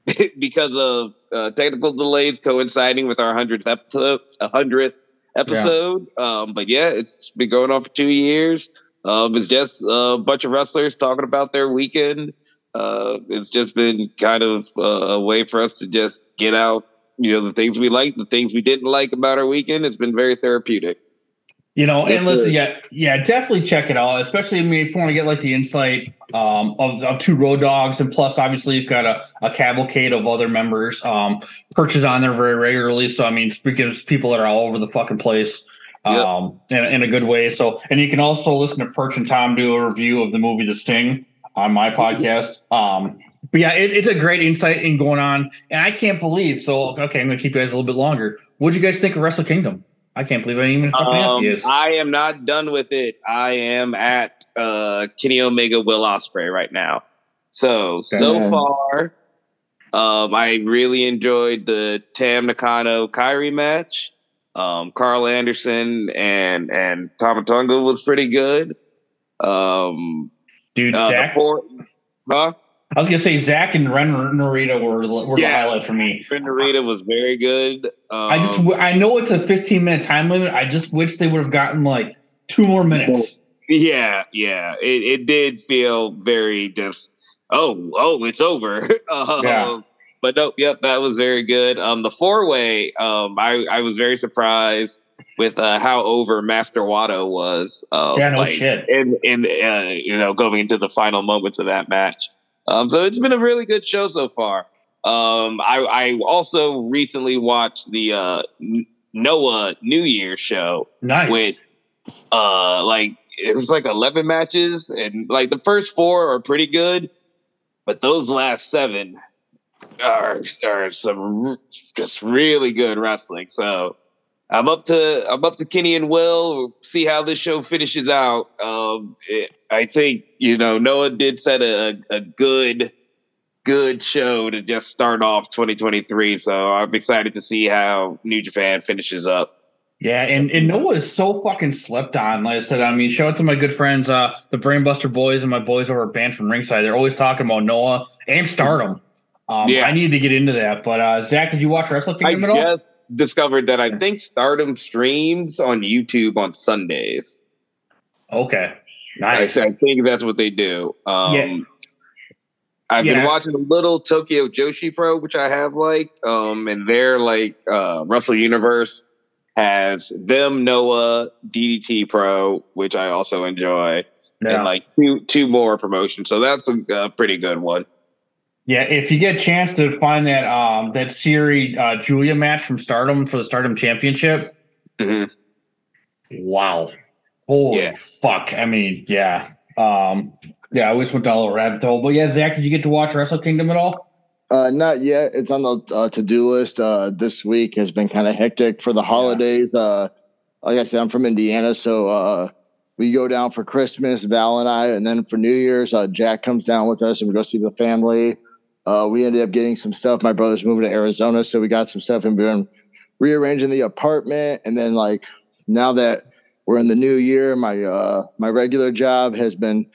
because of uh, technical delays coinciding with our hundredth episode, a hundredth episode. Um, but yeah, it's been going on for two years. Um, it's just a bunch of wrestlers talking about their weekend. Uh, it's just been kind of uh, a way for us to just get out, you know, the things we like, the things we didn't like about our weekend. It's been very therapeutic. You know, and listen, yeah, yeah, definitely check it out. Especially, I mean, if you want to get like the insight um, of, of two road dogs, and plus, obviously, you've got a, a cavalcade of other members. Um, Perch is on there very regularly, so I mean, because people that are all over the fucking place, um, in, in a good way. So, and you can also listen to Perch and Tom do a review of the movie The Sting on my podcast. Um, but yeah, it, it's a great insight in going on, and I can't believe. So, okay, I'm going to keep you guys a little bit longer. What'd you guys think of Wrestle Kingdom? I can't believe I didn't even fucking ask Um, you. this. I am not done with it. I am at uh, Kenny Omega, Will Ospreay right now. So so Okay. far, um, I really enjoyed the Tam Nakano Kairi match. Um, Karl Anderson and and Tama Tonga was pretty good. Um, Dude, uh, the Zach. four, huh? I was gonna say Zach and Ren Narita were were the Yeah. highlight for me. Ren Narita was very good. Um, I just I know it's a 15 minute time limit. I just wish they would have gotten like two more minutes. Yeah, yeah. It it did feel very just oh, oh, it's over. um, Yeah. But nope, yep, that was very good. Um the four way, um, I, I was very surprised with uh, how over Master Wato was. Um, Yeah, no like, shit. In in uh, you know, going into the final moments of that match. Um, so it's been a really good show so far. Um, I, I also recently watched the uh, Noah New Year show Nice. with uh like it was like 11 matches and like the first four are pretty good but those last seven are are some r- just really good wrestling so i'm up to i'm up to kenny and will We'll see how this show finishes out um it, i think you know noah did set a, a good good show to just start off 2023 so i'm excited to see how new japan finishes up Yeah, and, and Noah is so fucking slept on. Like I said, I mean, shout out to my good friends, uh, the Brainbuster boys and my boys over at Band from Ringside. They're always talking about Noah and Stardom. Um, Yeah. I need to get into that. But uh, Zach, did you watch Wrestle I Kingdom at all? just discovered that I think Stardom streams on YouTube on Sundays. Okay, I, nice. I think that's what they do. Um, Yeah. I've been watching a little Tokyo Joshi Pro, which I have liked, um, and they're like uh, Wrestle Universe has them Noah DDT Pro, which I also enjoy, Yeah. and like two two more promotions. So that's a, a pretty good one. Yeah, if you get a chance to find that um that Syuri uh, Giulia match from Stardom for the Stardom Championship, Mhm. wow, holy Yeah. fuck! I mean, yeah, um, yeah. I always went down a little rabbit hole, but yeah, Zach, did you get to watch Wrestle Kingdom at all? Uh, not yet. It's on the uh, to-do list. Uh, this week has been kind of hectic for the holidays. Uh, like I said, I'm from Indiana, so uh, we go down for Christmas, Val and I, and then for New Year's, uh, Jack comes down with us, and we go see the family. Uh, we ended up getting some stuff. My brother's moving to Arizona, so we got some stuff and been rearranging the apartment. And then like now that we're in the new year, my uh my regular job has been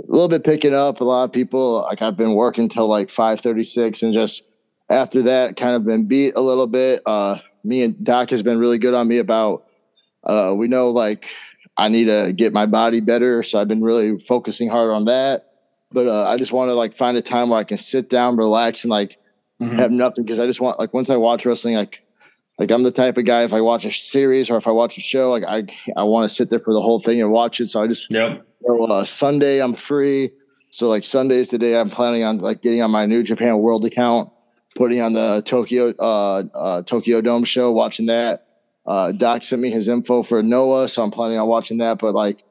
a little bit picking up. A lot of people like I've been working till like five thirty six, and just after that, kind of been beat a little bit. Uh, me and Doc has been really good on me about. Uh, we know like I need to get my body better, so I've been really focusing hard on that. But uh, I just want to like find a time where I can sit down, relax, and like Mhm. have nothing because I just want like once I watch wrestling, like like I'm the type of guy if I watch a series or if I watch a show, like I I want to sit there for the whole thing and watch it. So I just Yep. so uh, Sunday I'm free. So like Sunday's the day I'm planning on like getting on my New Japan World account, putting on the Tokyo uh, uh, Tokyo Dome show, watching that. Uh, Doc sent me his info for Noah, so I'm planning on watching that. But like,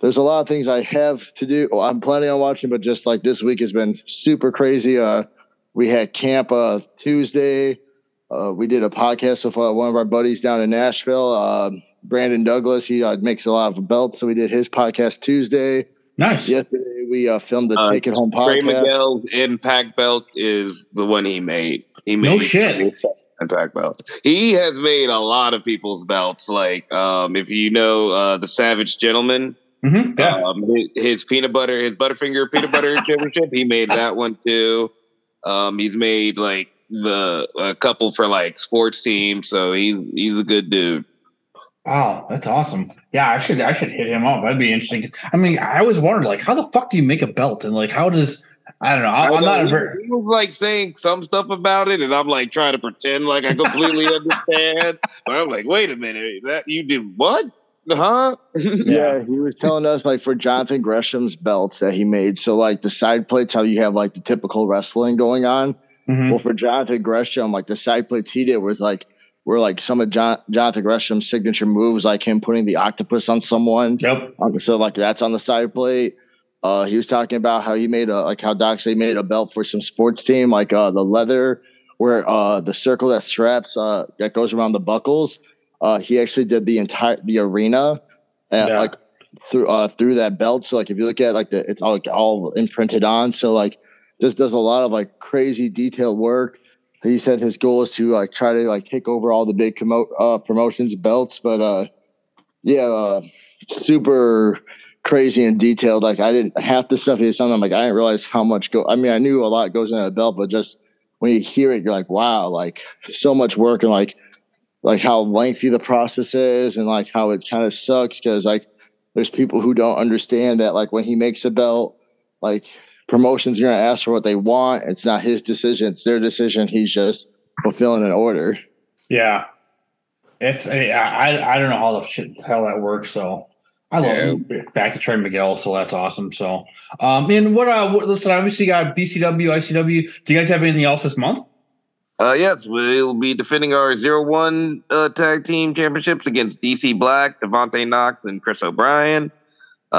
there's a lot of things I have to do. Well, I'm planning on watching, but just like this week has been super crazy. Uh, we had camp uh, Tuesday. Uh, we did a podcast with uh, one of our buddies down in Nashville, uh, Brandon Douglas. He uh, makes a lot of belts, so we did his podcast Tuesday. Nice. Yesterday, we uh, filmed the Uh, Take It Home Trey podcast. Miguel's Impact belt is the one he made. He made No shit. Impact belt. He has made a lot of people's belts. Like, um, if you know uh, the Savage Gentleman, hmm Yeah. um, his, peanut butter, his Butterfinger peanut butter championship, he made that one too. Um, he's made like the a couple for like sports teams, so he's he's a good dude. Wow, that's awesome. Yeah, I should I should hit him up. That'd be interesting. I mean, I always wondered like, how the fuck do you make a belt, and like, how does I don't know. I, I'm not he, very he was like saying some stuff about it, and I'm like trying to pretend like I completely understand. But I'm like, wait a minute, that you did what? Huh? Yeah, he was telling us like for Jonathan Gresham's belts that he made. So like the side plates, how you have like the typical wrestling going on. Mhm. Well, for Jonathan Gresham, like the side plates he did was like were like some of John, Jonathan Gresham's signature moves, like him putting the octopus on someone. Yep. So like that's on the side plate. Uh, he was talking about how he made a like how Doc say made a belt for some sports team, like uh, the leather where uh, the circle that straps uh, that goes around the buckles. Uh, he actually did the entire the arena, uh, Yeah. like through uh, through that belt. So like if you look at like the it's all all imprinted on. So like this does a lot of like crazy detailed work. He said his goal is to like try to like take over all the big commo- uh, promotions belts, but uh, yeah, uh, super crazy and detailed. Like I didn't half the stuff he was telling. I'm like I didn't realize how much go. I mean, I knew a lot goes into a belt, but just when you hear it, you're like, wow, like so much work and like like how lengthy the process is and like how it kind of sucks because like there's people who don't understand that like when he makes a belt, like promotions are gonna ask for what they want. It's not his decision; it's their decision. He's just fulfilling an order. Yeah. It's I I, I don't know how the shit how that works. So I love back to Trey Miguel. So that's awesome. So um and what uh what, listen obviously you got BCW ICW. Do you guys have anything else this month? Uh, yes, we'll be defending our zero one uh, tag team championships against DC Black, Devontae Knox, and Chris O'Brien. Uh,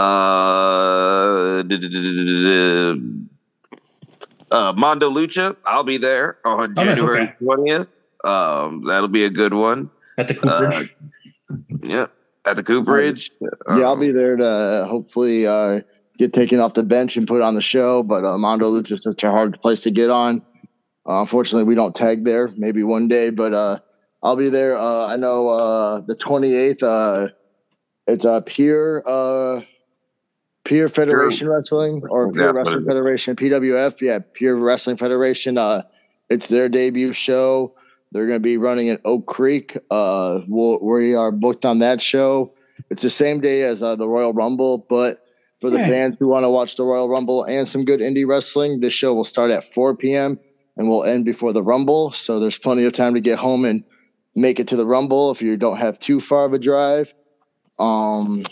uh, Mondo Lucha, I'll be there on Oh, nice, January okay. twentieth. Um, that'll be a good one. At the Cooperage. Yeah, at the Cooperage. yeah, I'll Um, be there to hopefully uh, get taken off the bench and put on the show. But uh, Mondo Lucha is such a hard place to get on. Uh, unfortunately, we don't tag there. Maybe one day, but uh, I'll be there. Uh, I know uh, the 28th. Uh, it's a Peer uh, Peer Federation Wrestling or Yeah, Peer what Wrestling? Federation PWF. Yeah, Peer Wrestling Federation. Uh, it's their debut show. They're going to be running in Oak Creek. Uh, we'll, we are booked on that show. It's the same day as uh, the Royal Rumble, but for the Yeah. fans who want to watch the Royal Rumble and some good indie wrestling, this show will start at 4 p.m. and we'll end before the Rumble. So there's plenty of time to get home and make it to the Rumble if you don't have too far of a drive. Um,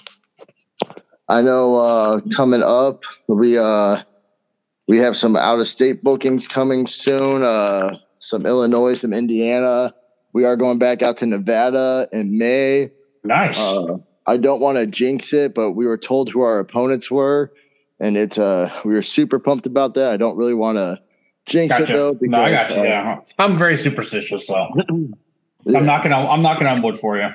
I know uh, coming up we uh, we have some out of state bookings coming soon. Uh, some Illinois, some Indiana. We are going back out to Nevada in May. nice. Uh, I don't want to jinx it, but we were told who our opponents were, and it's uh we were super pumped about that. I don't really want to jinx gotcha. it though. no, I got you. uh, Yeah. I'm very superstitious, so yeah. I'm not gonna I'm knocking on wood for you.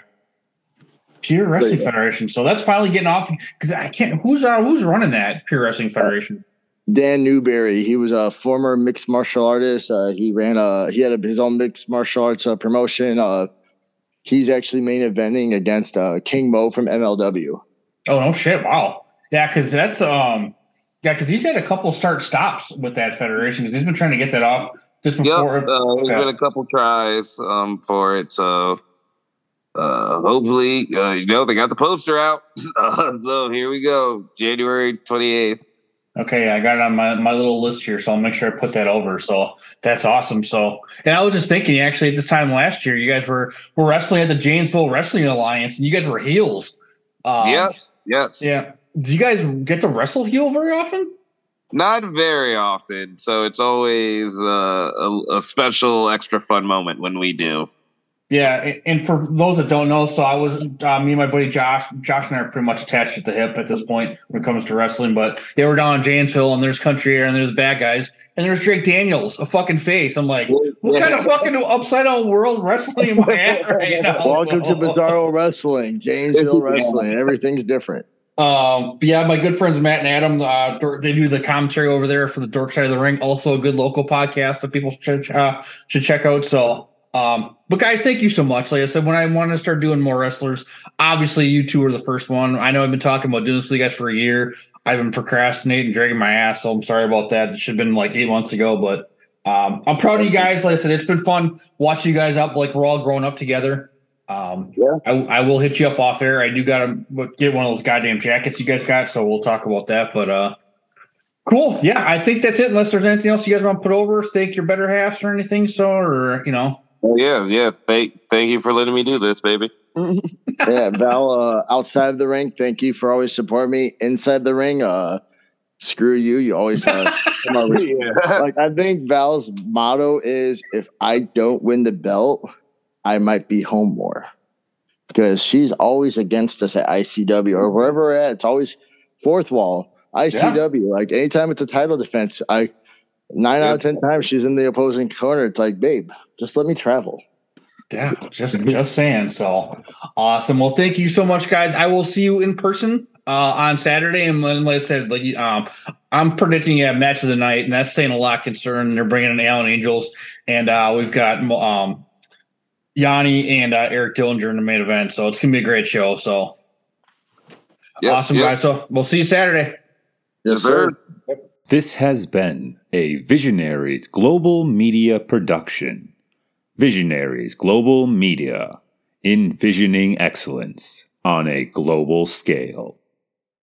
Pure Wrestling yeah. Federation. So that's finally getting off because I can't. Who's uh, who's running that Pure Wrestling Federation? Dan Newberry. He was a former mixed martial artist. Uh, he ran a he had a, his own mixed martial arts uh, promotion. Uh, he's actually main eventing against uh, King Mo from MLW. Oh no shit! Wow. Yeah, because that's um. Yeah, because he's had a couple start stops with that federation because he's been trying to get that off just Yep, before. uh, there's okay. been a couple tries um, for it, so uh, hopefully, uh, you know, they got the poster out. Uh, so here we go, January 28th. Okay, I got it on my, my little list here, so I'll make sure I put that over. So that's awesome. So, and I was just thinking, actually, at this time last year, you guys were were wrestling at the Janesville Wrestling Alliance, and you guys were heels. Um, yeah, yes, yeah. Do you guys get to wrestle heel very often? not very often. So it's always uh, a, a special, extra fun moment when we do. Yeah, and for those that don't know, so I was uh, me and my buddy Josh. Josh and I are pretty much attached at the hip at this point when it comes to wrestling. But they were down in Janesville, and there's Country Air, and there's bad guys, and there's Drake Daniels, a fucking face. I'm like, what kind of fucking upside down world wrestling am I at right now? Welcome So- to Bizarro Wrestling, Janesville Wrestling. Everything's different. Um, but yeah, my good friends Matt and Adam, uh, they do the commentary over there for the Dork Side of the Ring. Also, a good local podcast that people should uh, should check out. So, um, but guys, thank you so much. Like I said, when I want to start doing more wrestlers, obviously you two are the first one. I know I've been talking about doing this with you guys for a year. I've been procrastinating, dragging my ass. So I'm sorry about that. It should have been like eight months ago, but um, I'm proud of you guys. Like I said, it's been fun watching you guys up. Like we're all growing up together. Um, Yeah. I, I will hit you up off air. I do got to get one of those goddamn jackets you guys got, so we'll talk about that. But uh, cool. Yeah, I think that's it. Unless there's anything else you guys want to put over, thank your better halves or anything. So, or you know, Oh, yeah, yeah. Thank, thank you for letting me do this, baby. yeah, Val, uh, outside of the ring, thank you for always supporting me. Inside the ring, uh, screw you. You always uh, come out Yeah. like I think Val's motto is if I don't win the belt, I might be home more. Because she's always against us at ICW or wherever we're at. It's always fourth wall, ICW. Like anytime it's a title defense, I nine out of ten times she's in the opposing corner. It's like, babe, just let me travel. yeah, just just saying. So awesome. Well, thank you so much, guys. I will see you in person uh, on Saturday. And like I said, like um, I'm predicting a match of the night, and that's saying a lot. Concerned they're bringing in Alan Angels, and uh, we've got um, Yanni and uh, Eric Dillinger in the main event. So it's gonna be a great show. So Yep, awesome, yep. guys. So we'll see you Saturday. Yes, sir. This has been a Visionaries Global Media production. Visionaries Global Media, envisioning excellence on a global scale.